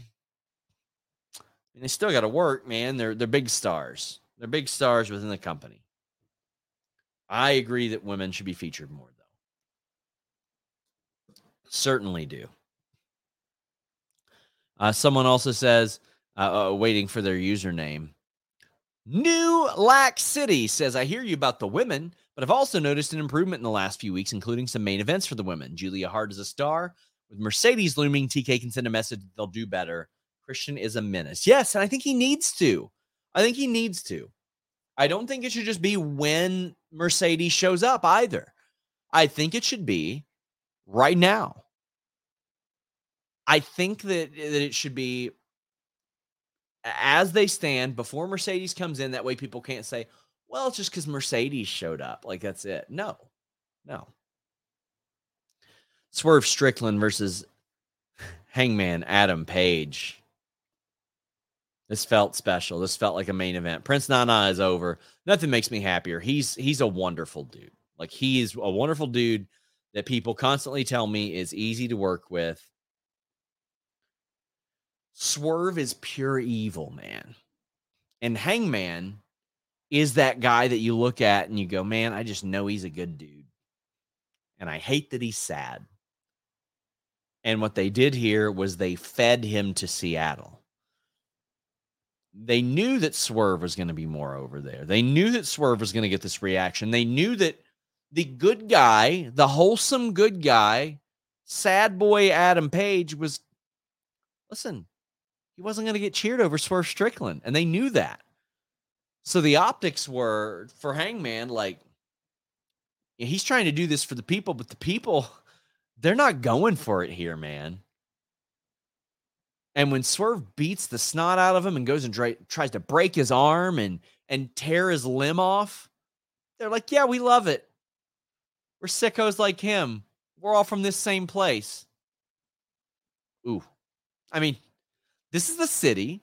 [SPEAKER 1] they still got to work, man. They're they're big stars. They're big stars within the company. I agree that women should be featured more, though. Certainly do. Uh, someone also says, uh, uh, waiting for their username. New Lack City says, I hear you about the women, but I've also noticed an improvement in the last few weeks, including some main events for the women. Julia Hart is a star. With Mercedes looming, TK can send a message they'll do better. Christian is a menace. Yes, and I think he needs to. I think he needs to. I don't think it should just be when Mercedes shows up either. I think it should be right now. I think that, that it should be as they stand before Mercedes comes in. That way people can't say, well, it's just because Mercedes showed up. Like that's it. No, no. Swerve Strickland versus Hangman Adam Page. This felt special. This felt like a main event. Prince Nana is over. Nothing makes me happier. He's he's a wonderful dude. Like he is a wonderful dude that people constantly tell me is easy to work with. Swerve is pure evil, man. And Hangman is that guy that you look at and you go, man, I just know he's a good dude. And I hate that he's sad. And what they did here was they fed him to Seattle. they knew that Swerve was going to be more over there. They knew that Swerve was going to get this reaction. They knew that the good guy, the wholesome good guy, sad boy Adam Page was listen, he wasn't going to get cheered over Swerve Strickland, and they knew that. So the optics were for Hangman like he's trying to do this for the people, but the people they're not going for it here, man. And when Swerve beats the snot out of him and goes and dra- tries to break his arm and and tear his limb off, they're like, "Yeah, we love it. We're sickos like him. We're all from this same place." Ooh, I mean, this is the city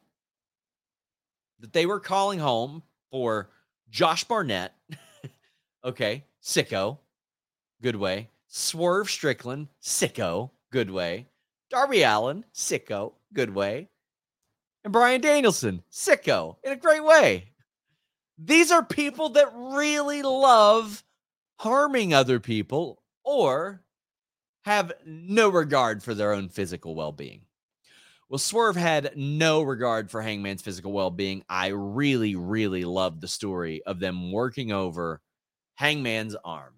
[SPEAKER 1] that they were calling home for Josh Barnett. okay, sicko, good way. Swerve Strickland, sicko, good way. Darby Allin, sicko, good way. And Bryan Danielson, sicko, in a great way. These are people that really love harming other people or have no regard for their own physical well being. Well, Swerve had no regard for Hangman's physical well being. I really, really loved the story of them working over Hangman's arm.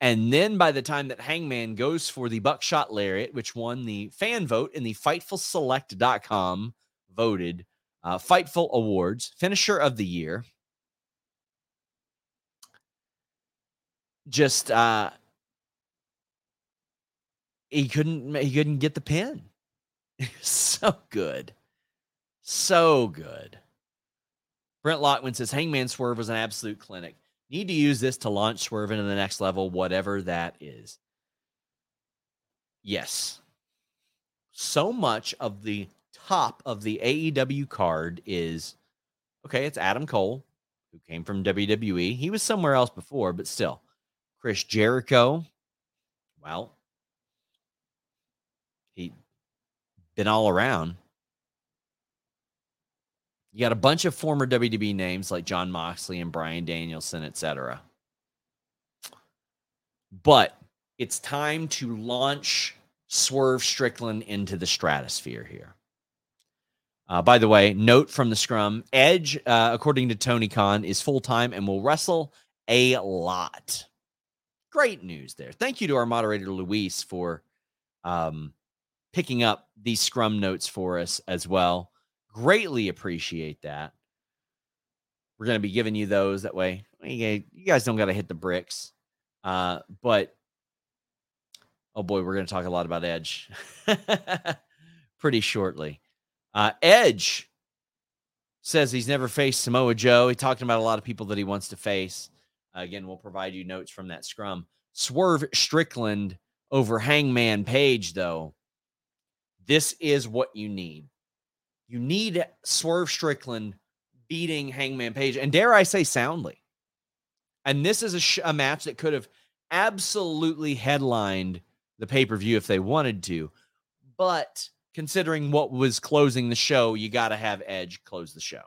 [SPEAKER 1] And then by the time that Hangman goes for the buckshot lariat, which won the fan vote in the FightfulSelect.com voted uh, Fightful Awards, finisher of the year, just uh, he couldn't he couldn't get the pin. so good, so good. Brent Lockman says Hangman Swerve was an absolute clinic. Need to use this to launch Swerve into the next level, whatever that is. Yes. So much of the top of the AEW card is okay, it's Adam Cole, who came from WWE. He was somewhere else before, but still. Chris Jericho. Well, he been all around. You got a bunch of former WWE names like Jon Moxley and Bryan Danielson, etc. But it's time to launch Swerve Strickland into the stratosphere here. Uh, by the way, note from the scrum Edge, uh, according to Tony Khan, is full time and will wrestle a lot. Great news there. Thank you to our moderator, Luis, for um, picking up these scrum notes for us as well. Greatly appreciate that. We're going to be giving you those that way. You guys don't got to hit the bricks. Uh, but oh boy, we're going to talk a lot about Edge pretty shortly. Uh, Edge says he's never faced Samoa Joe. He talked about a lot of people that he wants to face. Uh, again, we'll provide you notes from that scrum. Swerve Strickland over Hangman Page, though. This is what you need. You need Swerve Strickland beating Hangman Page, and dare I say, soundly. And this is a, sh- a match that could have absolutely headlined the pay per view if they wanted to. But considering what was closing the show, you got to have Edge close the show.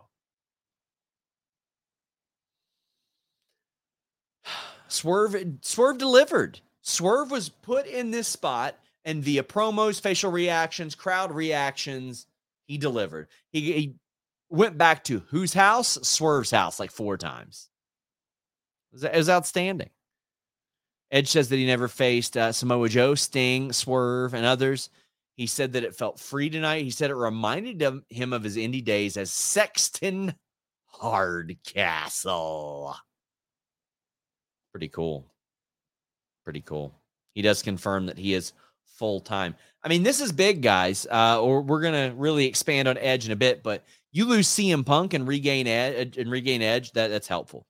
[SPEAKER 1] Swerve Swerve delivered. Swerve was put in this spot and via promos, facial reactions, crowd reactions, he delivered. He, he went back to whose house? Swerve's house like four times. It was, it was outstanding. Edge says that he never faced uh, Samoa Joe, Sting, Swerve, and others. He said that it felt free tonight. He said it reminded him of his indie days as Sexton Hardcastle. Pretty cool. Pretty cool. He does confirm that he is full time. I mean, this is big, guys. Uh, or we're gonna really expand on Edge in a bit, but you lose CM Punk and regain Edge and regain Edge. That that's helpful.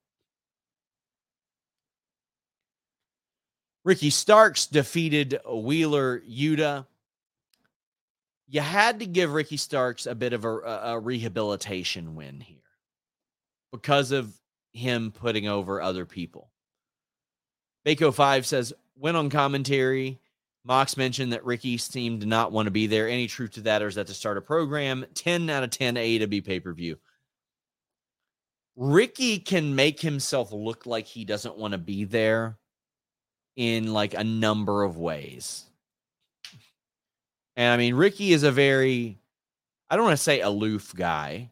[SPEAKER 1] Ricky Starks defeated Wheeler Yuta. You had to give Ricky Starks a bit of a, a rehabilitation win here because of him putting over other people. Bako 5 says, went on commentary Mox mentioned that Ricky seemed to not want to be there. Any truth to that, or is that to start a program? 10 out of 10 AEW pay per view. Ricky can make himself look like he doesn't want to be there in like a number of ways. And I mean, Ricky is a very I don't want to say aloof guy,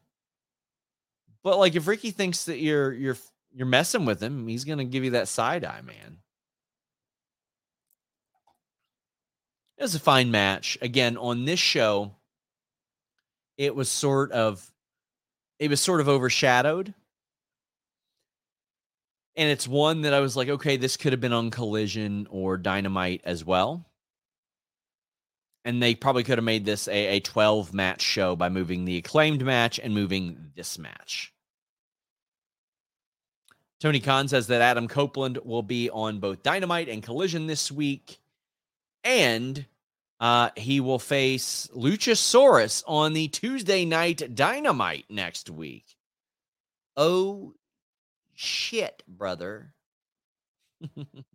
[SPEAKER 1] but like if Ricky thinks that you're you're you're messing with him, he's gonna give you that side eye, man. It was a fine match. Again, on this show, it was sort of it was sort of overshadowed. And it's one that I was like, okay, this could have been on Collision or Dynamite as well. And they probably could have made this a, a 12 match show by moving the acclaimed match and moving this match. Tony Khan says that Adam Copeland will be on both Dynamite and Collision this week. And uh, he will face Luchasaurus on the Tuesday night Dynamite next week. Oh, shit, brother.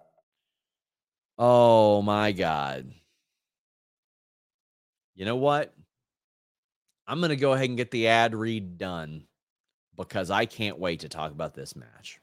[SPEAKER 1] Oh my God. You know what? I'm going to go ahead and get the ad read done because I can't wait to talk about this match.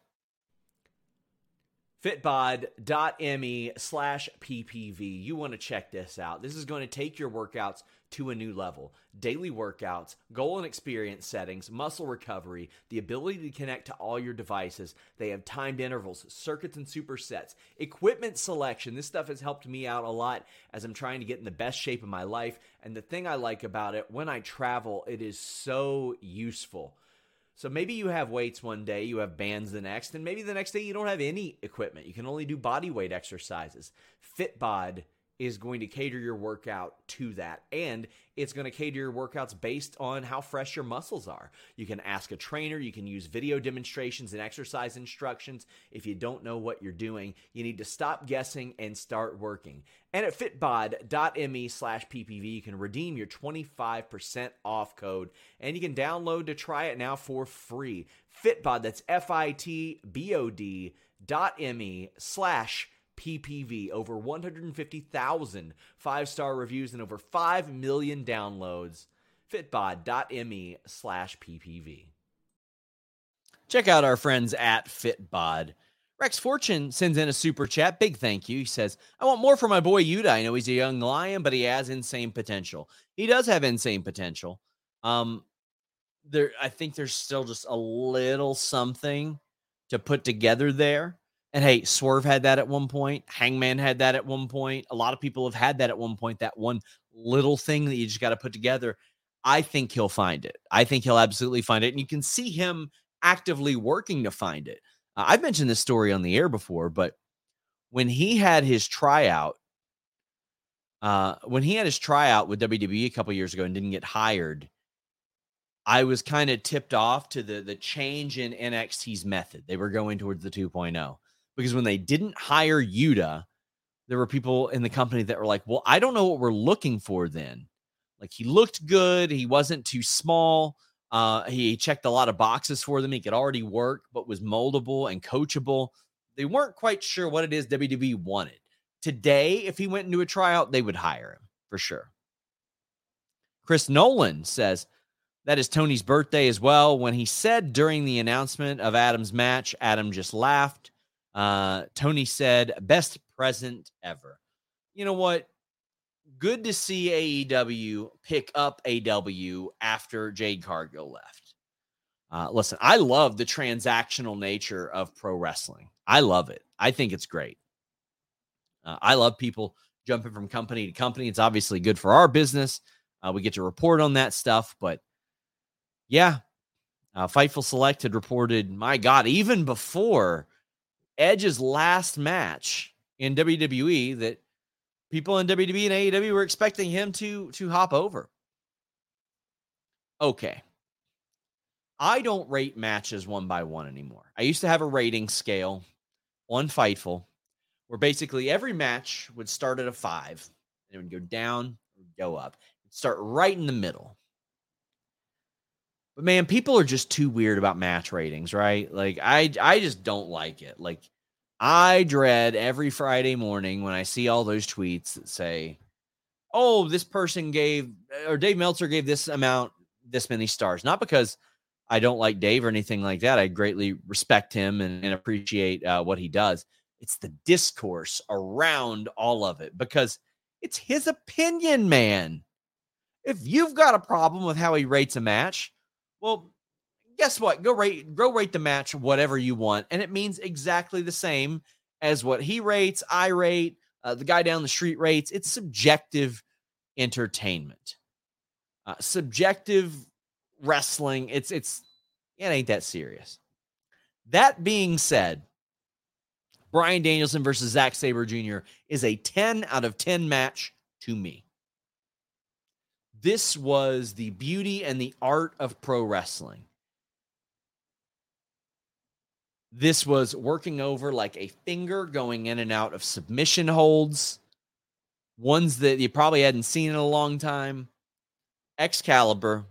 [SPEAKER 1] Fitbod.me slash PPV. You want to check this out. This is going to take your workouts to a new level. Daily workouts, goal and experience settings, muscle recovery, the ability to connect to all your devices. They have timed intervals, circuits and supersets, equipment selection. This stuff has helped me out a lot as I'm trying to get in the best shape of my life. And the thing I like about it, when I travel, it is so useful. So maybe you have weights one day, you have bands the next, and maybe the next day you don't have any equipment. You can only do body weight exercises. Fitbod is going to cater your workout to that. And it's going to cater your workouts based on how fresh your muscles are. You can ask a trainer, you can use video demonstrations and exercise instructions. If you don't know what you're doing, you need to stop guessing and start working. And at fitbod.me slash PPV, you can redeem your 25% off code and you can download to try it now for free. Fitbod, that's F I T B O D dot ME slash PPV, over 150,000 five star reviews and over 5 million downloads. Fitbod.me slash PPV. Check out our friends at Fitbod. Rex Fortune sends in a super chat. Big thank you. He says, I want more for my boy Yuta. I know he's a young lion, but he has insane potential. He does have insane potential. Um, there, I think there's still just a little something to put together there. And hey, Swerve had that at one point. Hangman had that at one point. A lot of people have had that at one point. That one little thing that you just got to put together. I think he'll find it. I think he'll absolutely find it. And you can see him actively working to find it. Uh, I've mentioned this story on the air before, but when he had his tryout, uh, when he had his tryout with WWE a couple years ago and didn't get hired, I was kind of tipped off to the the change in NXT's method. They were going towards the 2.0 because when they didn't hire Yuta, there were people in the company that were like, well, I don't know what we're looking for then. Like he looked good, he wasn't too small. Uh, he checked a lot of boxes for them. He could already work, but was moldable and coachable. They weren't quite sure what it is WWE wanted. Today, if he went into a tryout, they would hire him for sure. Chris Nolan says that is Tony's birthday as well. When he said during the announcement of Adam's match, Adam just laughed. Uh, Tony said, best present ever. You know what? Good to see AEW pick up AW after Jade Cargill left. Uh, listen, I love the transactional nature of pro wrestling. I love it. I think it's great. Uh, I love people jumping from company to company. It's obviously good for our business. Uh, we get to report on that stuff, but yeah, uh, Fightful Select had reported, my God, even before Edge's last match in WWE, that people in WWE and AEW were expecting him to to hop over. Okay. I don't rate matches one by one anymore. I used to have a rating scale on Fightful where basically every match would start at a five and it would go down go up. Start right in the middle. But man, people are just too weird about match ratings, right? Like I I just don't like it. Like I dread every Friday morning when I see all those tweets that say, "Oh, this person gave or Dave Meltzer gave this amount this many stars." Not because I don't like Dave or anything like that. I greatly respect him and, and appreciate uh, what he does. It's the discourse around all of it because it's his opinion, man. If you've got a problem with how he rates a match, well, guess what? Go rate go rate the match whatever you want, and it means exactly the same as what he rates, I rate, uh, the guy down the street rates. It's subjective entertainment, uh, subjective wrestling. It's it's it ain't that serious. That being said, Bryan Danielson versus Zack Sabre Jr. is a 10 out of 10 match to me this was the beauty and the art of pro wrestling. This was working over like a finger going in and out of submission holds, ones that you probably hadn't seen in a long time. Excalibur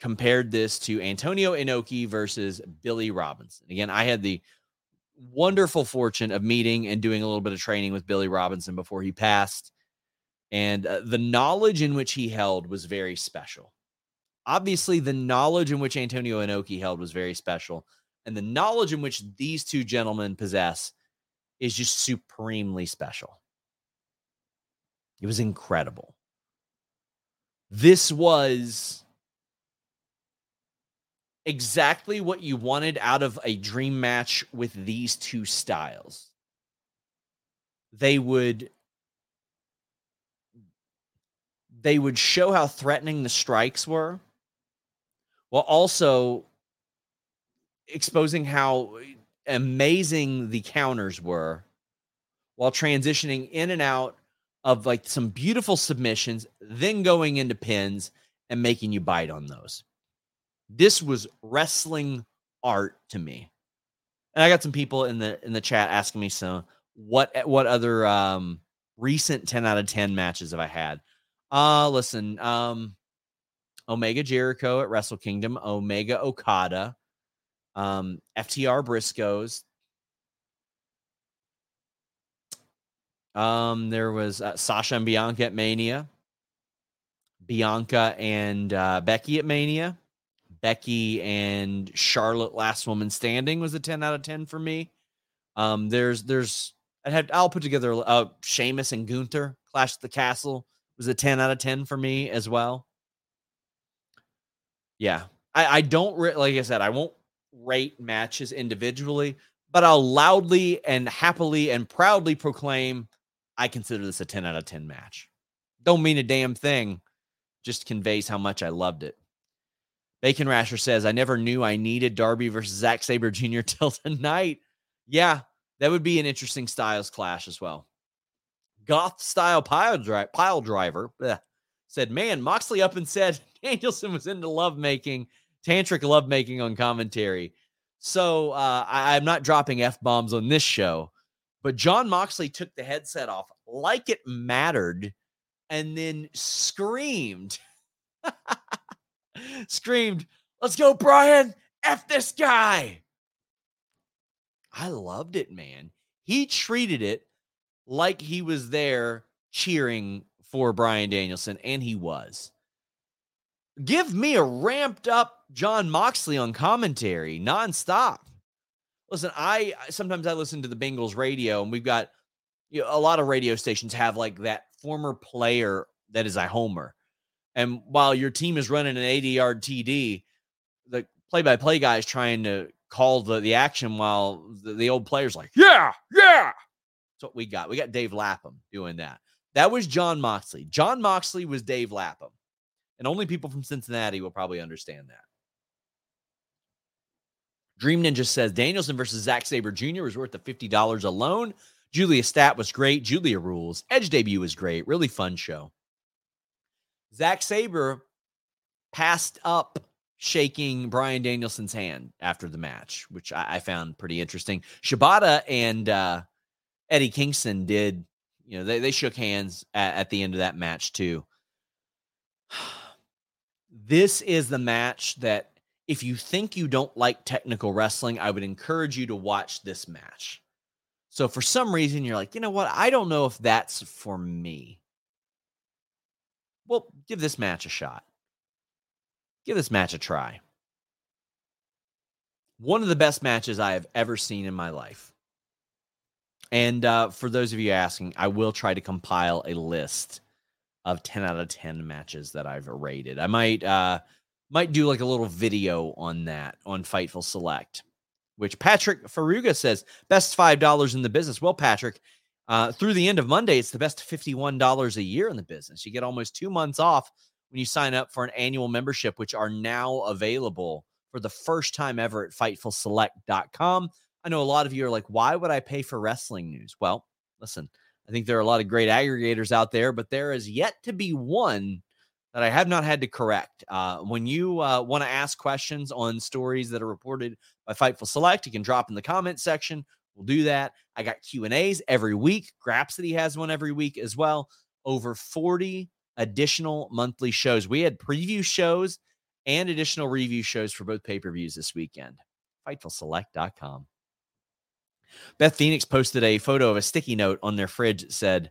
[SPEAKER 1] compared this to Antonio Inoki versus Billy Robinson. Again, I had the wonderful fortune of meeting and doing a little bit of training with Billy Robinson before he passed and uh, the knowledge in which he held was very special. Obviously, the knowledge in which Antonio Inoki held was very special, and the knowledge in which these two gentlemen possess is just supremely special. It was incredible. This was exactly what you wanted out of a dream match with these two styles. They would they would show how threatening the strikes were while also exposing how amazing the counters were while transitioning in and out of like some beautiful submissions then going into pins and making you bite on those. This was wrestling art to me. And i got some people in the in the chat asking me so what what other um recent 10 out of 10 matches have i had uh listen, um Omega Jericho at Wrestle Kingdom, Omega Okada, um, FTR Briscoes. Um, there was uh, Sasha and Bianca at Mania, Bianca and uh, Becky at Mania, Becky and Charlotte Last Woman Standing was a 10 out of 10 for me. Um, there's there's I had I'll put together uh Sheamus and Gunther Clash the Castle was a 10 out of 10 for me as well. Yeah. I, I don't, re- like I said, I won't rate matches individually, but I'll loudly and happily and proudly proclaim I consider this a 10 out of 10 match. Don't mean a damn thing, just conveys how much I loved it. Bacon Rasher says, I never knew I needed Darby versus Zack Sabre Jr. till tonight. Yeah, that would be an interesting styles clash as well goth style pile, dri- pile driver bleh, said, Man, Moxley up and said Danielson was into lovemaking, tantric lovemaking on commentary. So uh, I, I'm not dropping F bombs on this show, but Jon Moxley took the headset off like it mattered and then screamed, screamed, Let's go, Bryan. F this guy. I loved it, man. He treated it like he was there cheering for Bryan Danielson, and he was. Give me a ramped up Jon Moxley on commentary nonstop. Listen, I sometimes I listen to the Bengals radio, and we've got you know, a lot of radio stations have like that former player that is a homer. And while your team is running an 80 yard TD, the play by play guy is trying to call the, the action while the, the old player's like, yeah, yeah, that's what we got. We got Dave Lapham doing that. That was Jon Moxley. Jon Moxley was Dave Lapham. And only people from Cincinnati will probably understand that. Dream Ninja says Danielson versus Zack Sabre Jr. was worth the $50 alone. Julia Stat was great. Julia rules. Edge debut was great. Really fun show. Zack Sabre passed up shaking Bryan Danielson's hand after the match, which I, I found pretty interesting. Shibata and uh, Eddie Kingston did, you know, they, they shook hands at, at the end of that match too. This is the match that if you think you don't like technical wrestling, I would encourage you to watch this match. So for some reason you're like, you know what? I don't know if that's for me. Well, give this match a shot. Give this match a try. One of the best matches I have ever seen in my life. And uh, for those of you asking, I will try to compile a list of 10 out of 10 matches that I've rated. I might uh might do like a little video on that on Fightful Select, which Patrick Faruga says best five dollars in the business. Well, Patrick, uh, through the end of Monday, it's the best $51 a year in the business. You get almost two months off when you sign up for an annual membership, which are now available for the first time ever at FightfulSelect.com. I know a lot of you are like, why would I pay for wrestling news? Well, listen, I think there are a lot of great aggregators out there, but there is yet to be one that I have not had to correct. Uh, when you uh, want to ask questions on stories that are reported by Fightful Select, you can drop in the comment section. We'll do that. I got Q and A's every week. Grapsody has one every week as well. Over 40 additional monthly shows. We had preview shows and additional review shows for both pay per views this weekend. FightfulSelect.com. Beth Phoenix posted a photo of a sticky note on their fridge that said,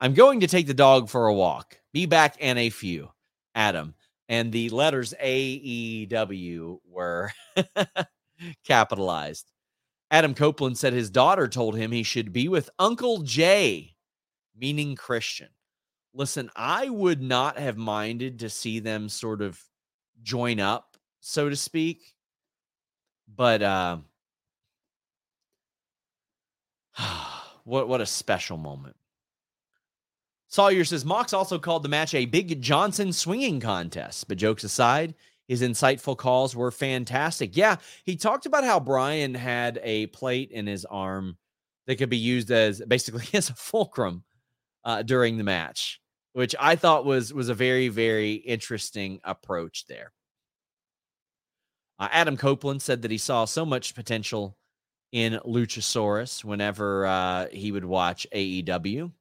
[SPEAKER 1] I'm going to take the dog for a walk. Be back in a few. Adam. And the letters AEW were capitalized. Adam Copeland said his daughter told him he should be with Uncle Jay, meaning Christian. Listen, I would not have minded to see them sort of join up, so to speak. But uh, what what a special moment. Sawyer says Mox also called the match a Big Johnson swinging contest. But jokes aside, his insightful calls were fantastic. Yeah, he talked about how Bryan had a plate in his arm that could be used as basically as a fulcrum uh, during the match, which I thought was was a very very interesting approach there. Uh, Adam Copeland said that he saw so much potential in Luchasaurus whenever uh, he would watch AEW.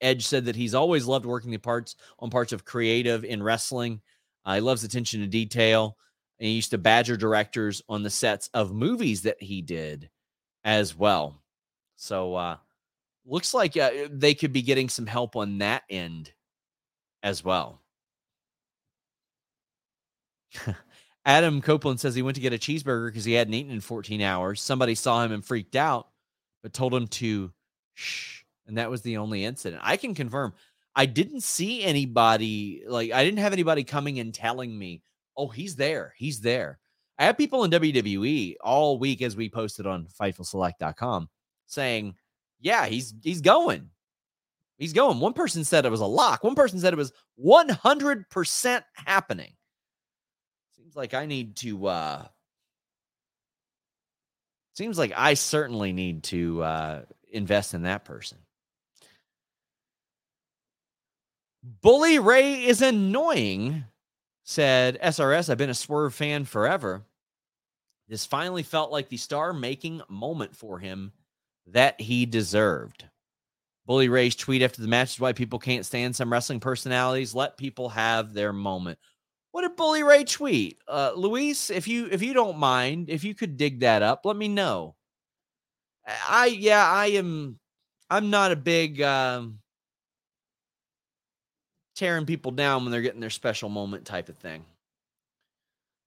[SPEAKER 1] Edge said that he's always loved working the parts on parts of creative in wrestling. Uh, he loves attention to detail. And he used to badger directors on the sets of movies that he did as well. So uh looks like uh, they could be getting some help on that end as well. Adam Copeland says he went to get a cheeseburger because he hadn't eaten in 14 hours. Somebody saw him and freaked out, but told him to shh. And that was the only incident. I can confirm I didn't see anybody, like, I didn't have anybody coming and telling me, oh, he's there. He's there. I have people in WWE all week as we posted on FightfulSelect.com saying, yeah, he's he's going. He's going. One person said it was a lock. One person said it was 100% happening seems like I need to uh seems like I certainly need to uh invest in that person. Bully Ray is annoying, said SRS. I've been a Swerve fan forever. This finally felt like the star making moment for him that he deserved. Bully Ray's tweet after the match is why people can't stand some wrestling personalities. Let people have their moment. What did Bully Ray tweet? Uh, Luis, if you if you don't mind, if you could dig that up, let me know. I yeah, I am. I'm not a big um, tearing people down when they're getting their special moment type of thing.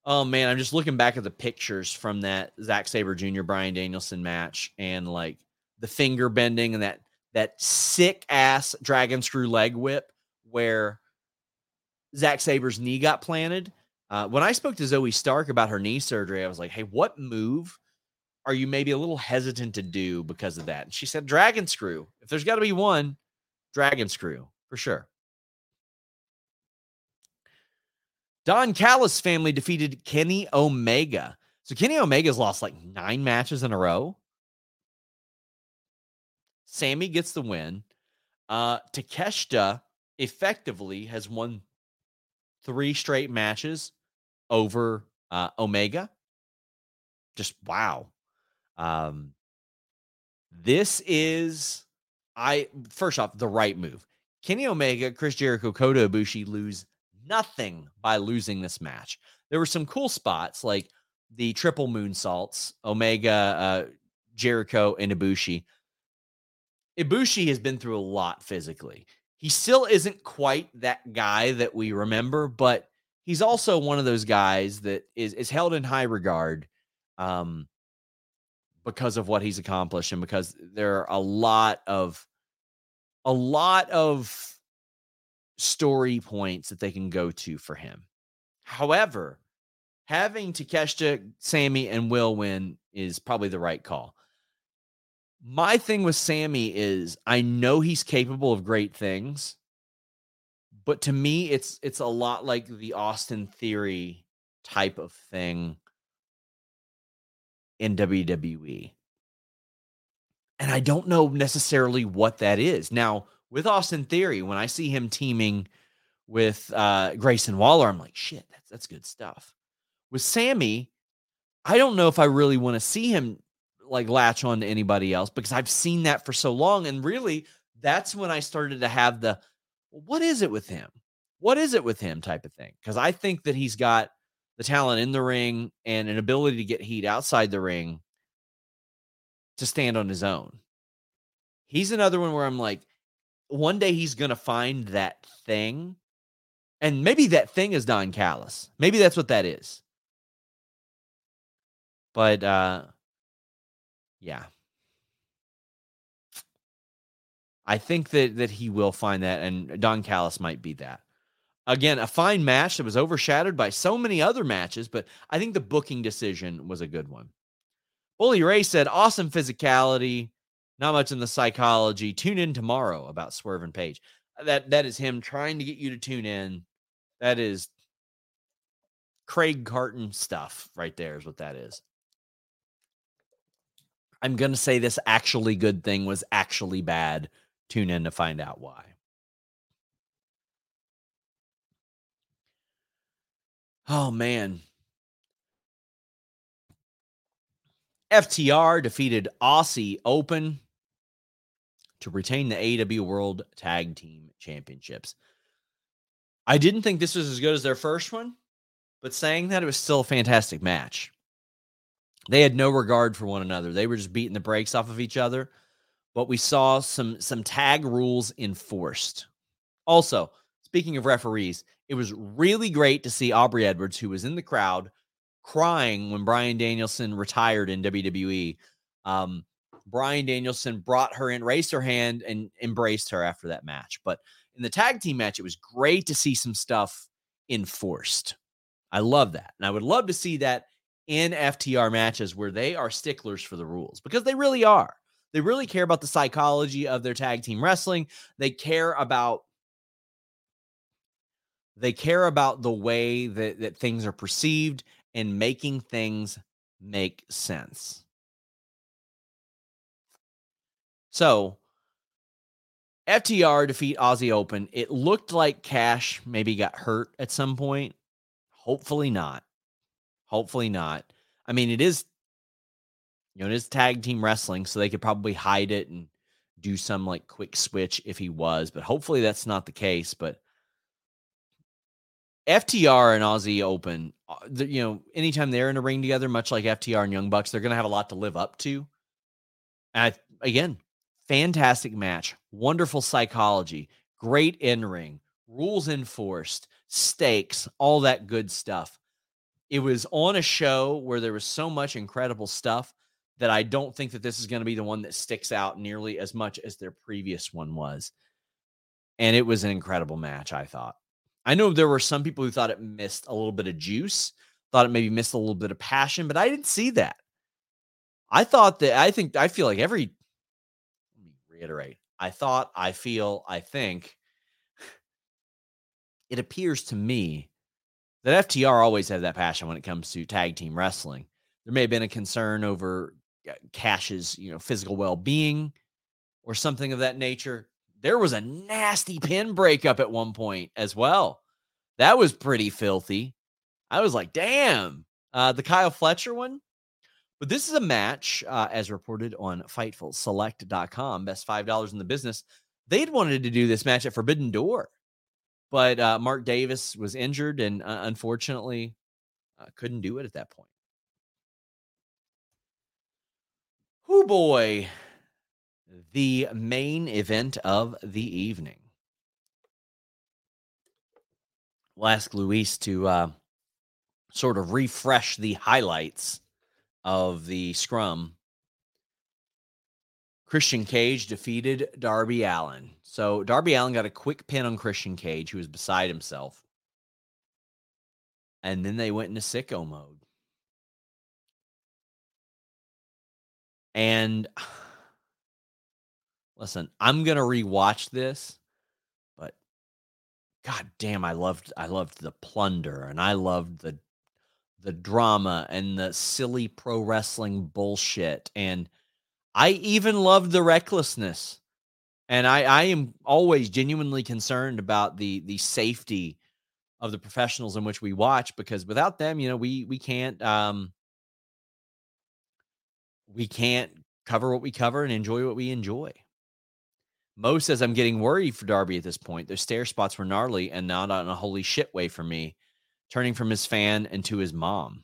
[SPEAKER 1] Oh man, I'm just looking back at the pictures from that Zack Sabre Jr. Bryan Danielson match and like the finger bending and that that sick ass dragon screw leg whip where Zack Sabre's knee got planted. Uh, when I spoke to Zoey Stark about her knee surgery, I was like, hey, what move are you maybe a little hesitant to do because of that? And she said, dragon screw. If there's got to be one, dragon screw for sure. Don Callis family defeated Kenny Omega. So Kenny Omega's lost like nine matches in a row. Sammy gets the win. Uh, Takeshita effectively has won three straight matches over uh, Omega. Just wow. Um, this is I first off the right move. Kenny Omega, Chris Jericho, Kota Ibushi lose nothing by losing this match. There were some cool spots like the triple moonsaults, Omega, uh, Jericho, and Ibushi. Ibushi has been through a lot physically. He still isn't quite that guy that we remember, but he's also one of those guys that is is held in high regard um, because of what he's accomplished and because there are a lot of a lot of story points that they can go to for him. However, having Takeshita, Sammy, and Will win is probably the right call. My thing with Sammy is I know he's capable of great things, but to me it's it's a lot like the Austin Theory type of thing in WWE. And I don't know necessarily what that is. Now, with Austin Theory, when I see him teaming with uh, Grayson Waller, I'm like, shit, that's that's good stuff. With Sammy, I don't know if I really want to see him like latch on to anybody else because I've seen that for so long. And really, that's when I started to have the what is it with him? What is it with him type of thing? Because I think that he's got the talent in the ring and an ability to get heat outside the ring to stand on his own. He's another one where I'm like, one day he's going to find that thing. And maybe that thing is Don Callis. Maybe that's what that is. But uh yeah. I think that that he will find that and uh, Don Callis might be that. Again, a fine match that was overshadowed by so many other matches, but I think the booking decision was a good one. Bully Ray said, awesome physicality, not much in the psychology. Tune in tomorrow about Swerve and Page. Uh, that that is him trying to get you to tune in. That is Craig Carton stuff right there, is what that is. I'm gonna say this actually good thing was actually bad. Tune in to find out why. Oh man. FTR defeated Aussie Open to retain the AEW World Tag Team Championships. I didn't think this was as good as their first one, but saying that it was still a fantastic match. They had no regard for one another. They were just beating the brakes off of each other. But we saw some some tag rules enforced. Also, speaking of referees, it was really great to see Aubrey Edwards, who was in the crowd, crying when Bryan Danielson retired in WWE. Um, Bryan Danielson brought her in, raised her hand, and embraced her after that match. But in the tag team match, it was great to see some stuff enforced. I love that. And I would love to see that in FTR matches where they are sticklers for the rules because they really are. They really care about the psychology of their tag team wrestling. They care about they care about the way that, that things are perceived and making things make sense. So, FTR defeat Aussie Open. It looked like Cash maybe got hurt at some point. Hopefully not. Hopefully not. I mean, it is, you know, it is tag team wrestling, so they could probably hide it and do some like quick switch if he was, but hopefully that's not the case. But FTR and Aussie Open, uh, you know, anytime they're in a ring together, much like FTR and Young Bucks, they're going to have a lot to live up to. And I, again, fantastic match, wonderful psychology, great in ring, rules enforced, stakes, all that good stuff. It was on a show where there was so much incredible stuff that I don't think that this is going to be the one that sticks out nearly as much as their previous one was. And it was an incredible match, I thought. I know there were some people who thought it missed a little bit of juice, thought it maybe missed a little bit of passion, but I didn't see that. I thought that I think I feel like every let me reiterate. I thought, I feel, I think it appears to me that FTR always have that passion when it comes to tag team wrestling. There may have been a concern over uh, Cash's, you know, physical well-being or something of that nature. There was a nasty pin breakup at one point as well. That was pretty filthy. I was like, damn. Uh, the Kyle Fletcher one. But this is a match, uh, as reported on FightfulSelect.com, best $5 in the business. They'd wanted to do this match at Forbidden Door, but uh, Mark Davis was injured and uh, unfortunately uh, couldn't do it at that point. Oh boy, the main event of the evening. We'll ask Luis to uh, sort of refresh the highlights of the scrum. Christian Cage defeated Darby Allin. So Darby Allin got a quick pin on Christian Cage, who was beside himself. And then they went into sicko mode. And listen, I'm gonna rewatch this, but god damn, I loved I loved the plunder and I loved the the drama and the silly pro wrestling bullshit. And I even loved the recklessness. And I, I am always genuinely concerned about the the safety of the professionals in which we watch because without them, you know, we we can't um we can't cover what we cover and enjoy what we enjoy. Mo says I'm getting worried for Darby at this point. Those stair spots were gnarly and not on a holy shit way for me turning from his fan into his mom.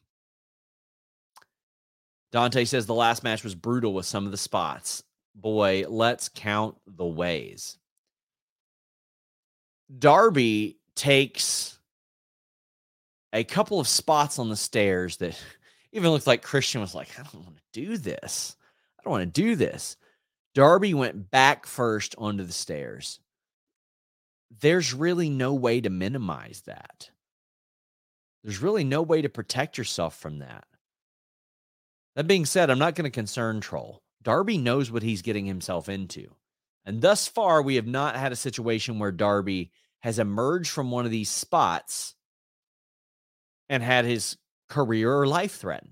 [SPEAKER 1] Dante says the last match was brutal with some of the spots. Boy, let's count the ways. Darby takes a couple of spots on the stairs that even looked like Christian was like, I don't want to do this. I don't want to do this. Darby went back first onto the stairs. There's really no way to minimize that. There's really no way to protect yourself from that. That being said, I'm not going to concern troll. Darby knows what he's getting himself into. And thus far, we have not had a situation where Darby has emerged from one of these spots and had his career or life threatened.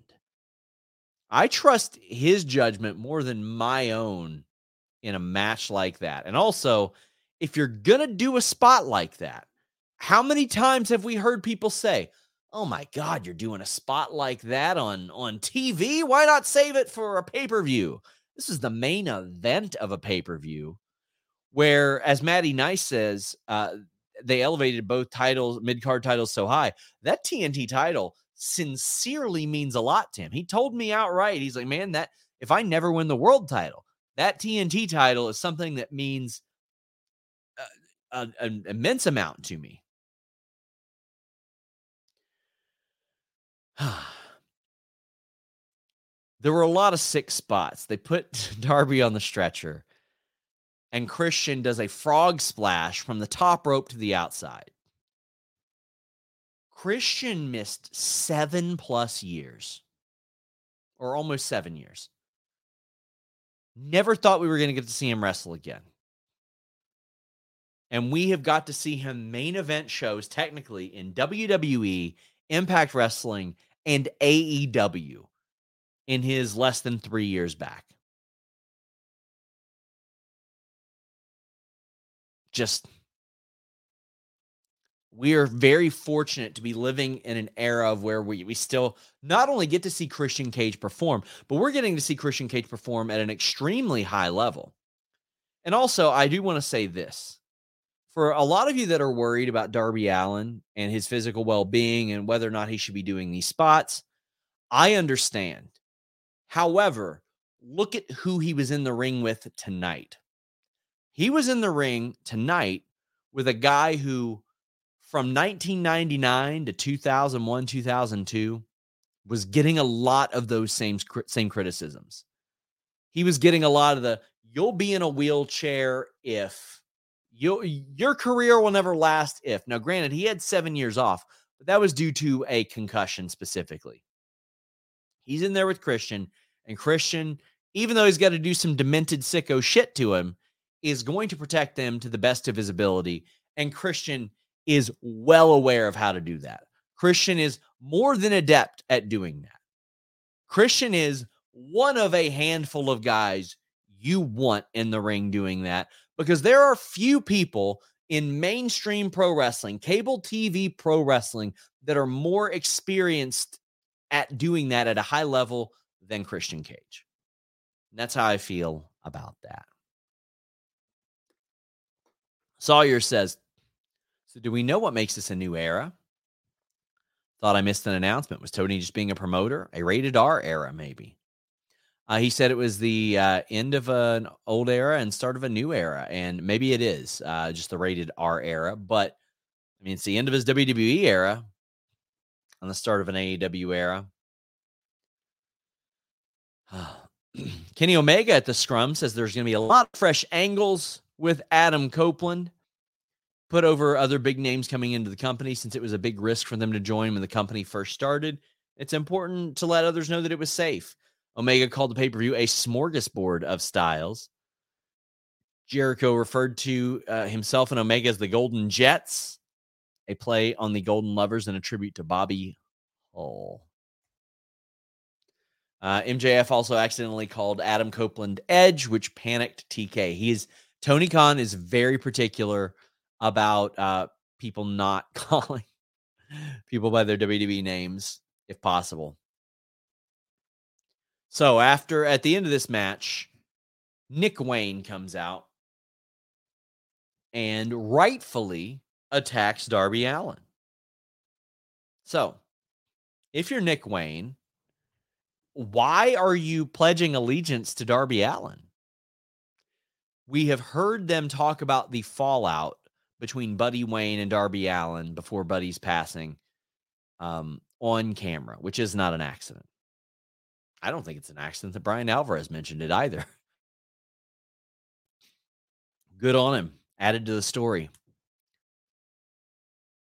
[SPEAKER 1] I trust his judgment more than my own in a match like that. And also, if you're going to do a spot like that, how many times have we heard people say, oh my god you're doing a spot like that on on tv why not save it for a pay-per-view? This is the main event of a pay-per-view where as Matty Nice says uh, they elevated both titles mid-card titles so high. That tnt title sincerely means a lot to him. He told me outright he's like man that if i never win the world title that tnt title is something that means uh, an immense amount to me there were a lot of sick spots. They put Darby on the stretcher, and Christian does a frog splash from the top rope to the outside. Christian missed seven plus years, or almost seven years. Never thought we were going to get to see him wrestle again. And we have got to see him main event shows technically in WWE, Impact Wrestling, and AEW in his less than three years back. Just, we are very fortunate to be living in an era of where we, we still not only get to see Christian Cage perform, but we're getting to see Christian Cage perform at an extremely high level. And also, I do want to say this for a lot of you that are worried about Darby Allin and his physical well being and whether or not he should be doing these spots, I understand. However, look at who he was in the ring with tonight. He was in the ring tonight with a guy who, from 1999 to 2001, 2002, was getting a lot of those same, same criticisms. He was getting a lot of the, you'll be in a wheelchair if you your career will never last if. Now, granted, he had seven years off, but that was due to a concussion specifically. He's in there with Christian, and Christian, even though he's got to do some demented sicko shit to him, is going to protect them to the best of his ability. And Christian is well aware of how to do that. Christian is more than adept at doing that. Christian is one of a handful of guys you want in the ring doing that because there are few people in mainstream pro wrestling, cable TV pro wrestling, that are more experienced at doing that at a high level than Christian Cage. And that's how I feel about that. Sawyer says, So, do we know what makes this a new era? Thought I missed an announcement. Was Tony just being a promoter? A rated R era, maybe. Uh, he said it was the uh, end of an old era and start of a new era, and maybe it is uh, just the rated R era. But I mean, it's the end of his WWE era and the start of an AEW era. Kenny Omega at the scrum says there's going to be a lot of fresh angles with Adam Copeland. Put over other big names coming into the company since it was a big risk for them to join when the company first started. It's important to let others know that it was safe. Omega called the pay per view a smorgasbord of styles. Jericho referred to uh, himself and Omega as the Golden Jets, a play on the Golden Lovers and a tribute to Bobby Hull. Uh, MJF also accidentally called Adam Copeland Edge, which panicked TK. He is Tony Khan is very particular about uh, people not calling people by their WWE names if possible. So after at the end of this match, Nick Wayne comes out and rightfully attacks Darby Allin. So, if you're Nick Wayne, why are you pledging allegiance to Darby Allin? We have heard them talk about the fallout between Buddy Wayne and Darby Allin before Buddy's passing um, on camera, which is not an accident. I don't think it's an accident that Bryan Alvarez mentioned it either. Good on him. Added to the story.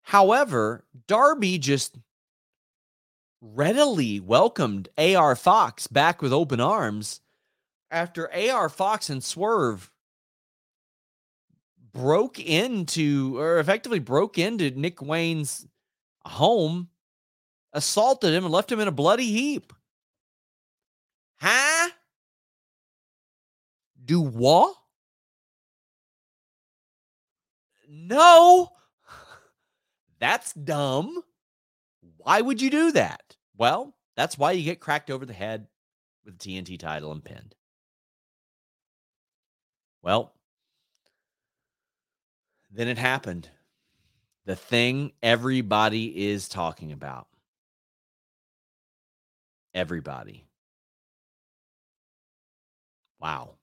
[SPEAKER 1] However, Darby just readily welcomed AR Fox back with open arms after AR Fox and Swerve broke into or effectively broke into Nick Wayne's home, assaulted him, and left him in a bloody heap. Huh? Do what? No. That's dumb. Why would you do that? Well, that's why you get cracked over the head with the TNT title and pinned. Well, then it happened. The thing everybody is talking about. Everybody. Wow.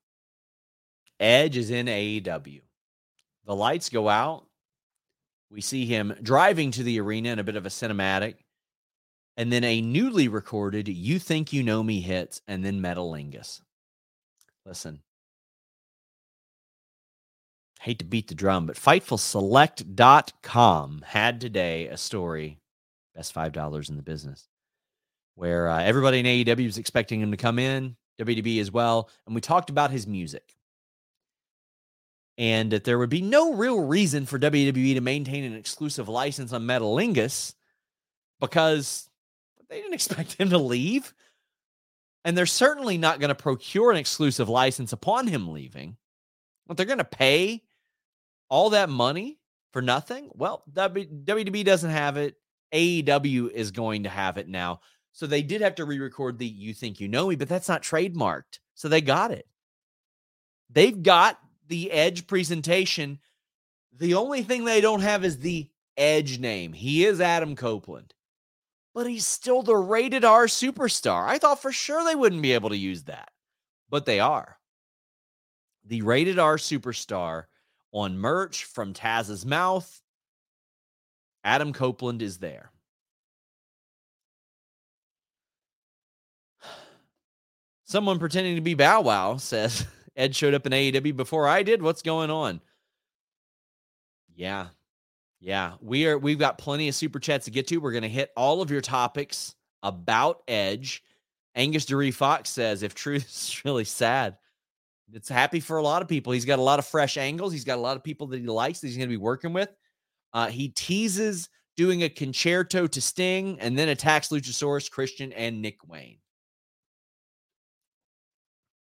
[SPEAKER 1] Edge is in AEW. The lights go out. We see him driving to the arena in a bit of a cinematic. And then a newly recorded You Think You Know Me hits, and then Metalingus. Listen, hate to beat the drum, but FightfulSelect.com had today a story, best $5 in the business, where uh, everybody in AEW was expecting him to come in. WDB as well. And we talked about his music. And that there would be no real reason for WWE to maintain an exclusive license on Metalingus because they didn't expect him to leave. And they're certainly not going to procure an exclusive license upon him leaving. But they're going to pay all that money for nothing. Well, WWE doesn't have it. AEW is going to have it now. So they did have to re record the You Think You Know Me, but that's not trademarked. So they got it. They've got the Edge presentation. The only thing they don't have is the Edge name. He is Adam Copeland, but he's still the rated R superstar. I thought for sure they wouldn't be able to use that, but they are. The rated R superstar on merch from Taz's mouth. Adam Copeland is there. Someone pretending to be Bow Wow says Ed showed up in AEW before I did. What's going on? Yeah. Yeah. We are we've got plenty of super chats to get to. We're going to hit all of your topics about Edge. Angus Dury Fox says, if truth is really sad, it's happy for a lot of people. He's got a lot of fresh angles. He's got a lot of people that he likes that he's going to be working with. Uh, he teases doing a Con-Chair-To to Sting, and then attacks Luchasaurus, Christian, and Nick Wayne.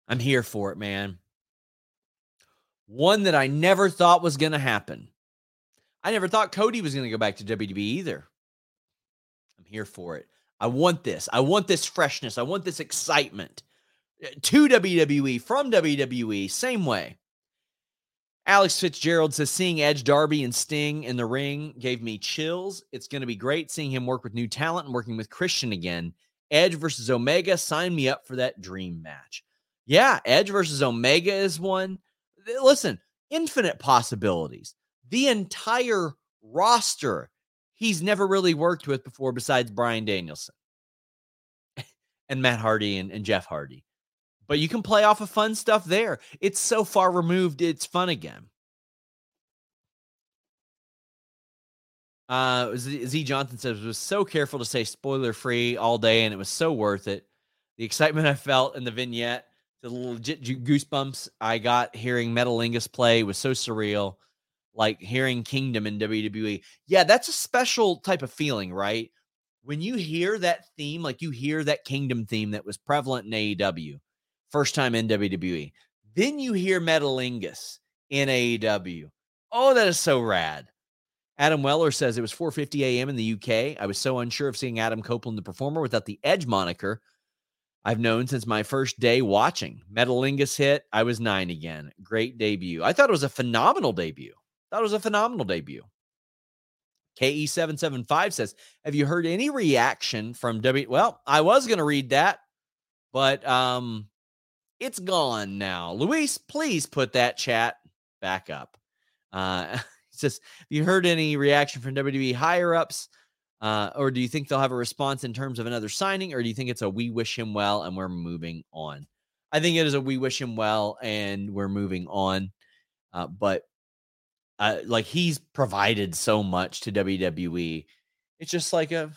[SPEAKER 1] I'm here for it, man. One that I never thought was going to happen. I never thought Cody was going to go back to WWE either. I'm here for it. I want this. I want this freshness. I want this excitement. Uh, to WWE, from WWE, same way. Alex Fitzgerald says seeing Edge, Darby, and Sting in the ring gave me chills. It's going to be great seeing him work with new talent and working with Christian again. Edge versus Omega, sign me up for that dream match. Yeah, Edge versus Omega is one. Listen, infinite possibilities. The entire roster he's never really worked with before besides Bryan Danielson and Matt Hardy and, and Jeff Hardy but you can play off of fun stuff there. It's so far removed, it's fun again. Uh, Z, Z Johnson says was so careful to say spoiler free all day, and it was so worth it. The excitement I felt in the vignette, the legit goosebumps I got hearing Metalingus play was so surreal, like hearing Kingdom in WWE. Yeah, that's a special type of feeling, right? When you hear that theme, like you hear that Kingdom theme that was prevalent in AEW, first time in WWE. Then you hear Metalingus in AEW. Oh, that is so rad. Adam Weller says it was 4:50 a.m. in the UK. I was so unsure of seeing Adam Copeland the performer without the Edge moniker. I've known since my first day watching. Metalingus hit. I was nine again. Great debut. I thought it was a phenomenal debut. Thought it was a phenomenal debut. KE775 says, Have you heard any reaction from W? Well, I was going to read that, but um, it's gone now. Luis, please put that chat back up. Uh, it's just, have you heard any reaction from WWE higher ups? Uh, or do you think they'll have a response in terms of another signing? Or do you think it's a we wish him well and we're moving on? I think it is a we wish him well and we're moving on. Uh, but uh, like he's provided so much to WWE. It's just like a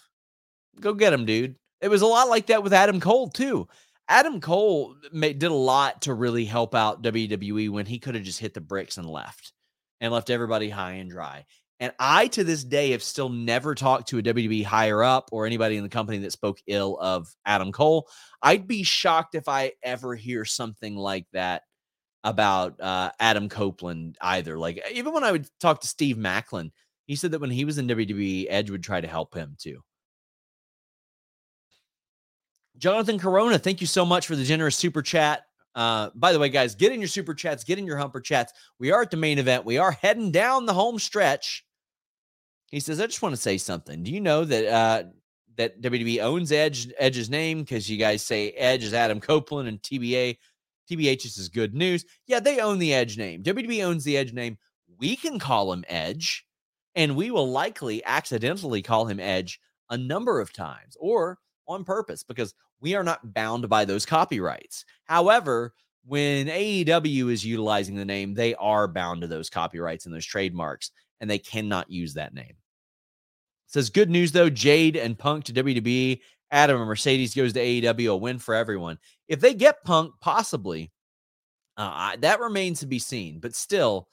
[SPEAKER 1] go get him, dude. It was a lot like that with Adam Cole, too. Adam Cole made, did a lot to really help out WWE when he could have just hit the bricks and left and left everybody high and dry. And I, to this day, have still never talked to a WWE higher up or anybody in the company that spoke ill of Adam Cole. I'd be shocked if I ever hear something like that about uh, Adam Copeland either. Like, even when I would talk to Steve Maclin, he said that when he was in WWE, Edge would try to help him too. Jonathan Corona, thank you so much for the generous super chat. Uh, by the way, guys, get in your super chats, get in your humper chats. We are at the main event. We are heading down the home stretch. He says, I just want to say something. Do you know that uh, that WWE owns Edge Edge's name because you guys say Edge is Adam Copeland and TBA TBH is good news. Yeah, they own the Edge name. WWE owns the Edge name. We can call him Edge, and we will likely accidentally call him Edge a number of times or on purpose because we are not bound by those copyrights. However, when AEW is utilizing the name, they are bound to those copyrights and those trademarks, and they cannot use that name. Says good news though, Jade and Punk to WWE, Adam and Mercedes goes to AEW, a win for everyone. If they get Punk, possibly, uh, that remains to be seen. But still,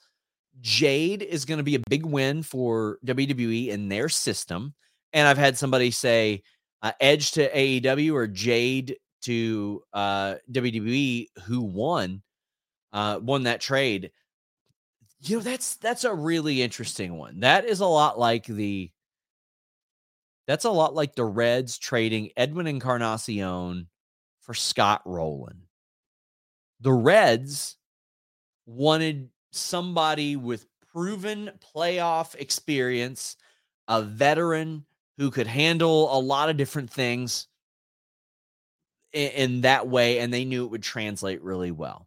[SPEAKER 1] Jade is going to be a big win for WWE in their system. And I've had somebody say, uh, Edge to AEW or Jade to uh, WWE, who won uh, won that trade. You know, that's that's a really interesting one. That is a lot like the that's a lot like the Reds trading Edwin Encarnacion for Scott Rolen. The Reds wanted somebody with proven playoff experience, a veteran who could handle a lot of different things in, in that way, and they knew it would translate really well.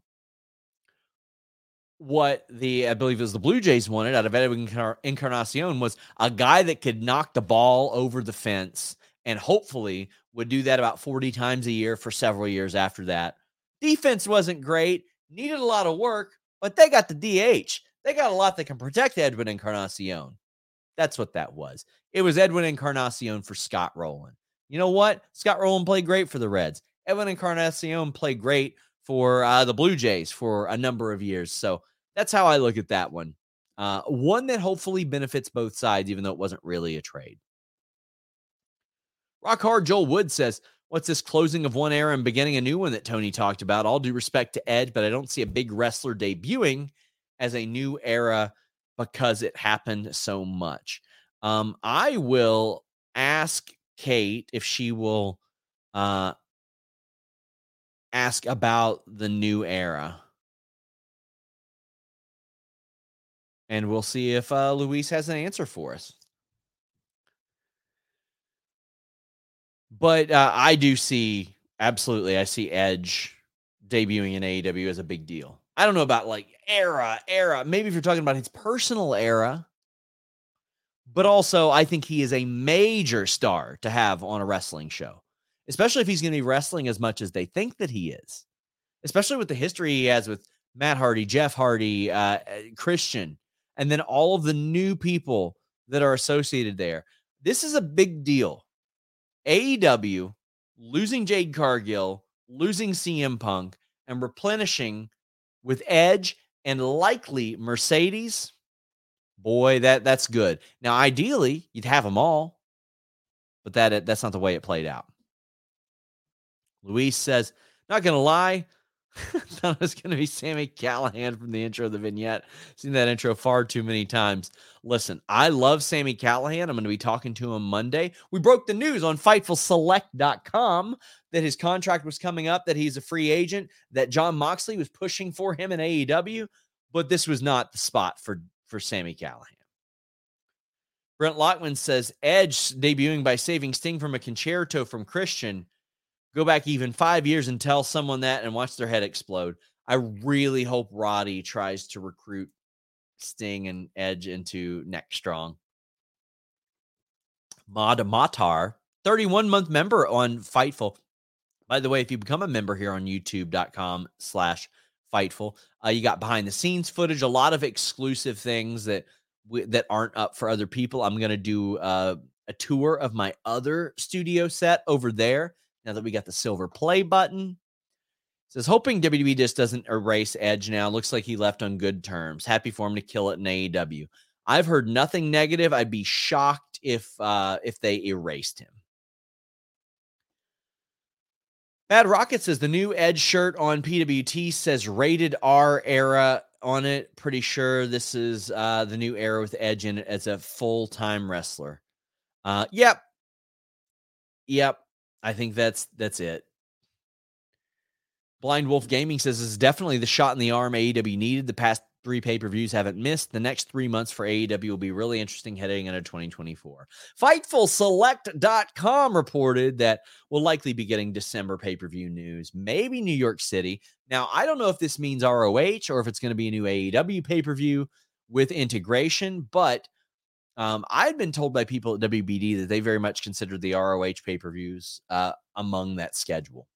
[SPEAKER 1] What the I believe it was the Blue Jays wanted out of Edwin Encarnacion was a guy that could knock the ball over the fence and hopefully would do that about 40 times a year for several years after that. Defense wasn't great, needed a lot of work, but they got the DH. They got a lot that can protect Edwin Encarnacion. That's what that was. It was Edwin Encarnacion for Scott Rolen. You know what? Scott Rolen played great for the Reds. Edwin Encarnacion played great for uh, the Blue Jays for a number of years. So that's how I look at that one. Uh, one that hopefully benefits both sides, even though it wasn't really a trade. Rock Hard Joel Wood says, What's this closing of one era and beginning a new one that Tony talked about? All due respect to Edge, but I don't see a big wrestler debuting as a new era because it happened so much. Um, I will ask Kate if she will uh, ask about the new era. And we'll see if uh, Luis has an answer for us. But uh, I do see absolutely. I see Edge debuting in AEW as a big deal. I don't know about like era, era. Maybe if you're talking about his personal era, but also I think he is a major star to have on a wrestling show, especially if he's going to be wrestling as much as they think that he is, especially with the history he has with Matt Hardy, Jeff Hardy, uh, eh, Christian, and then all of the new people that are associated there. This is a big deal. AEW losing Jade Cargill, losing CM Punk, and replenishing with Edge and likely Mercedes. Boy, that that's good. Now, ideally, you'd have them all, but that that's not the way it played out. Luis says, "Not gonna lie, thought it was going to be Sami Callihan from the intro of the vignette. Seen that intro far too many times. Listen, I love Sami Callihan. I'm going to be talking to him Monday. We broke the news on FightfulSelect.com that his contract was coming up, that he's a free agent, that Jon Moxley was pushing for him in AEW, but this was not the spot for, for Sami Callihan. Brent Lockman says Edge debuting by saving Sting from a Con-Chair-To from Christian go back even five years and tell someone that and watch their head explode. I really hope Roddy tries to recruit Sting and Edge into Next Strong. Mada Matar, 31 month member on Fightful. By the way, if you become a member here on youtube.com slash Fightful, uh, you got behind the scenes footage, a lot of exclusive things that that aren't up for other people. I'm going to do uh, a tour of my other studio set over there now that we got the silver play button. Says hoping WWE just doesn't erase Edge now. Looks like he left on good terms. Happy for him to kill it in AEW. I've heard nothing negative. I'd be shocked if uh if they erased him. Bad Rocket says the new Edge shirt on PWT says rated R era on it. Pretty sure this is uh the new era with Edge in it as a full-time wrestler. Uh yep. Yep. I think that's that's it. Blind Wolf Gaming says this is definitely the shot in the arm AEW needed. The past three pay per views haven't missed. The next three months for AEW will be really interesting heading into 2024. FightfulSelect.com reported that we'll likely be getting December pay per view news, maybe New York City. Now, I don't know if this means ROH or if it's going to be a new AEW pay per view with integration, but um, I'd been told by people at WBD that they very much considered the ROH pay per views uh, among that schedule.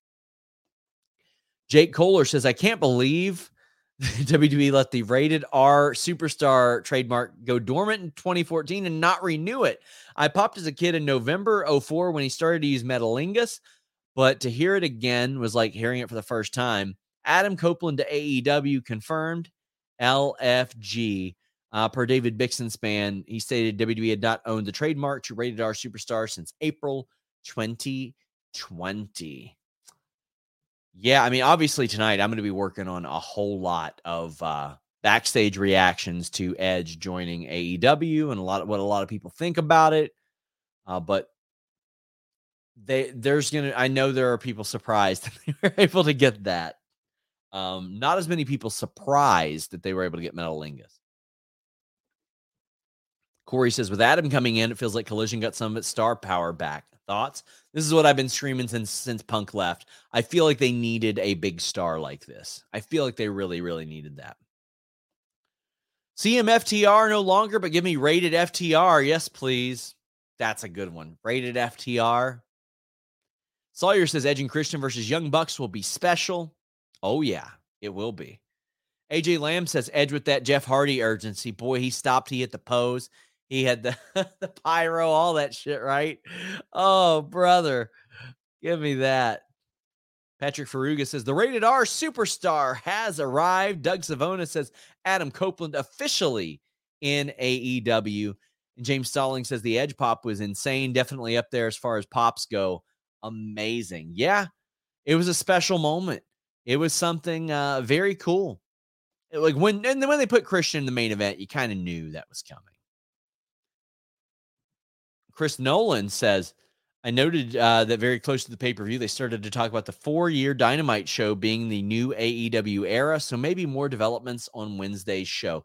[SPEAKER 1] Jake Kohler says, I can't believe WWE let the rated R superstar trademark go dormant in 2014 and not renew it. I popped as a kid in November 04 when he started to use Metalingus, but to hear it again was like hearing it for the first time. Adam Copeland to AEW confirmed LFG. Uh, per David Bixenspan, he stated WWE had not owned the trademark to Rated R Superstar since April 2020. Yeah, I mean, obviously tonight I'm going to be working on a whole lot of uh, backstage reactions to Edge joining AEW and a lot of what a lot of people think about it. Uh, but they there's gonna I know there are people surprised that they were able to get that. Um, not as many people surprised that they were able to get Metalingus. Corey says, with Adam coming in, it feels like Collision got some of its star power back. Thoughts? This is what I've been streaming since since Punk left. I feel like they needed a big star like this. I feel like they really, really needed that. CMFTR no longer, but give me rated FTR. Yes, please. That's a good one. Rated FTR. Sawyer says Edge and Christian versus Young Bucks will be special. Oh, yeah, it will be. AJ Lamb says Edge with that Jeff Hardy urgency. Boy, he stopped. He hit the pose. He had the the pyro, all that shit, right? Oh, brother, give me that. Patrick Faruga says the rated R superstar has arrived. Doug Savona says Adam Copeland officially in AEW. And James Stalling says the Edge pop was insane, definitely up there as far as pops go. Amazing. Yeah, it was a special moment. It was something uh, very cool. Like when and then when they put Christian in the main event, you kind of knew that was coming. Chris Nolan says, I noted uh, that very close to the pay per view, they started to talk about the four year Dynamite show being the new AEW era. So maybe more developments on Wednesday's show.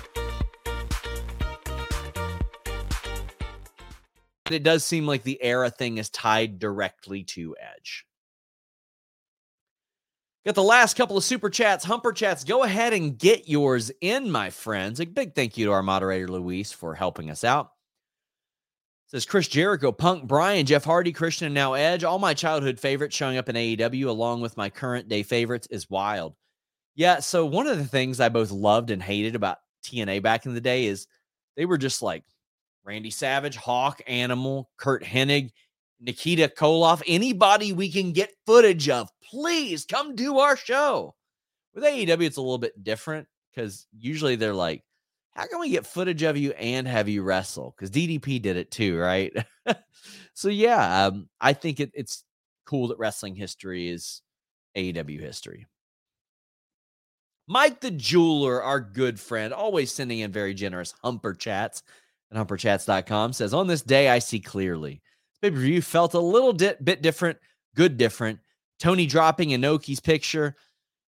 [SPEAKER 1] It does seem like the era thing is tied directly to Edge. Got the last couple of super chats, humper chats. Go ahead and get yours in, my friends. A big thank you to our moderator, Luis, for helping us out. Says Chris Jericho, Punk, Bryan, Jeff Hardy, Christian, and now Edge. All my childhood favorites showing up in AEW along with my current day favorites is wild. Yeah, so one of the things I both loved and hated about TNA back in the day is they were just like Randy Savage, Hawk, Animal, Curt Hennig, Nikita Koloff, anybody we can get footage of, please come do our show. With AEW, it's a little bit different because usually they're like, how can we get footage of you and have you wrestle? Because DDP did it too, right? so yeah, um, I think it, it's cool that wrestling history is AEW history. Mike the Jeweler, our good friend, always sending in very generous humper chats and humperchats.com says, On this day, I see clearly. Pay per view felt a little di- bit different, good different. Tony dropping Inoki's picture.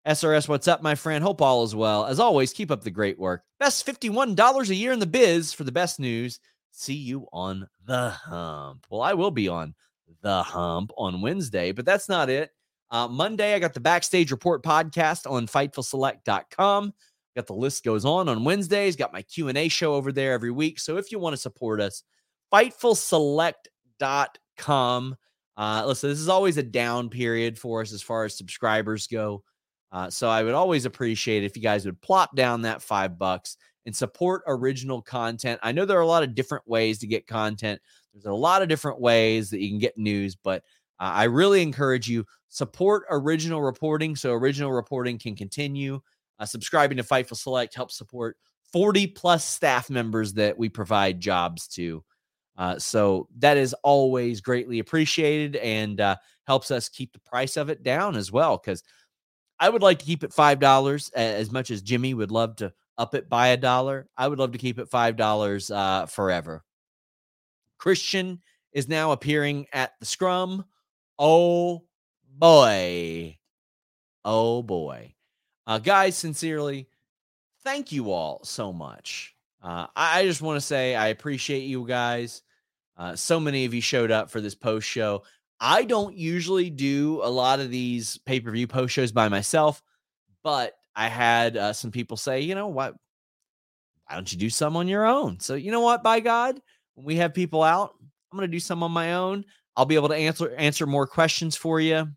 [SPEAKER 1] SRS, what's up, my friend? Hope all is well. As always, keep up the great work. Best $51 a year in the biz for the best news. See you on the hump. Well, I will be on the hump on Wednesday, but that's not it. Uh, Monday, I got the Backstage Report podcast on FightfulSelect.com. Got the list goes on on Wednesdays. Got my Q&A show over there every week. So if you want to support us, FightfulSelect.com. Uh, listen, this is always a down period for us as far as subscribers go. Uh, so I would always appreciate if you guys would plop down that five bucks and support original content. I know there are a lot of different ways to get content. There's a lot of different ways that you can get news, but uh, I really encourage you support original reporting so original reporting can continue. Uh, subscribing to Fightful Select helps support 40 plus staff members that we provide jobs to. Uh, so that is always greatly appreciated and uh, helps us keep the price of it down as well. Because I would like to keep it five dollars as much as Jimmy would love to up it by a dollar. I would love to keep it five dollars uh, forever. Christian is now appearing at the scrum. Oh boy. Oh boy. Uh, guys, sincerely, thank you all so much. Uh, I, I, just want to say I appreciate you guys. Uh, so many of you showed up for this post show. I don't usually do a lot of these pay per view post shows by myself, but I had uh, some people say, you know what? Why don't you do some on your own? So, you know what? By God, when we have people out, I'm going to do some on my own. I'll be able to answer answer more questions for you.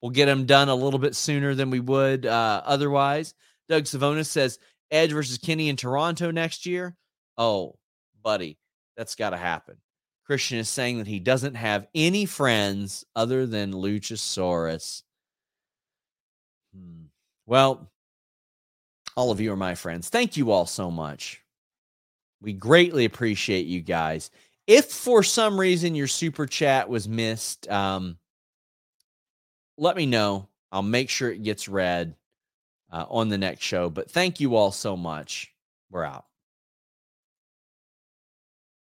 [SPEAKER 1] We'll get them done a little bit sooner than we would uh, otherwise. Doug Savonis says Edge versus Kenny in Toronto next year. Oh, buddy, that's got to happen. Christian is saying that he doesn't have any friends other than Luchasaurus. Hmm. Well, all of you are my friends. Thank you all so much. We greatly appreciate you guys. If for some reason your super chat was missed, um, let me know. I'll make sure it gets read uh, on the next show. But thank you all so much. We're out.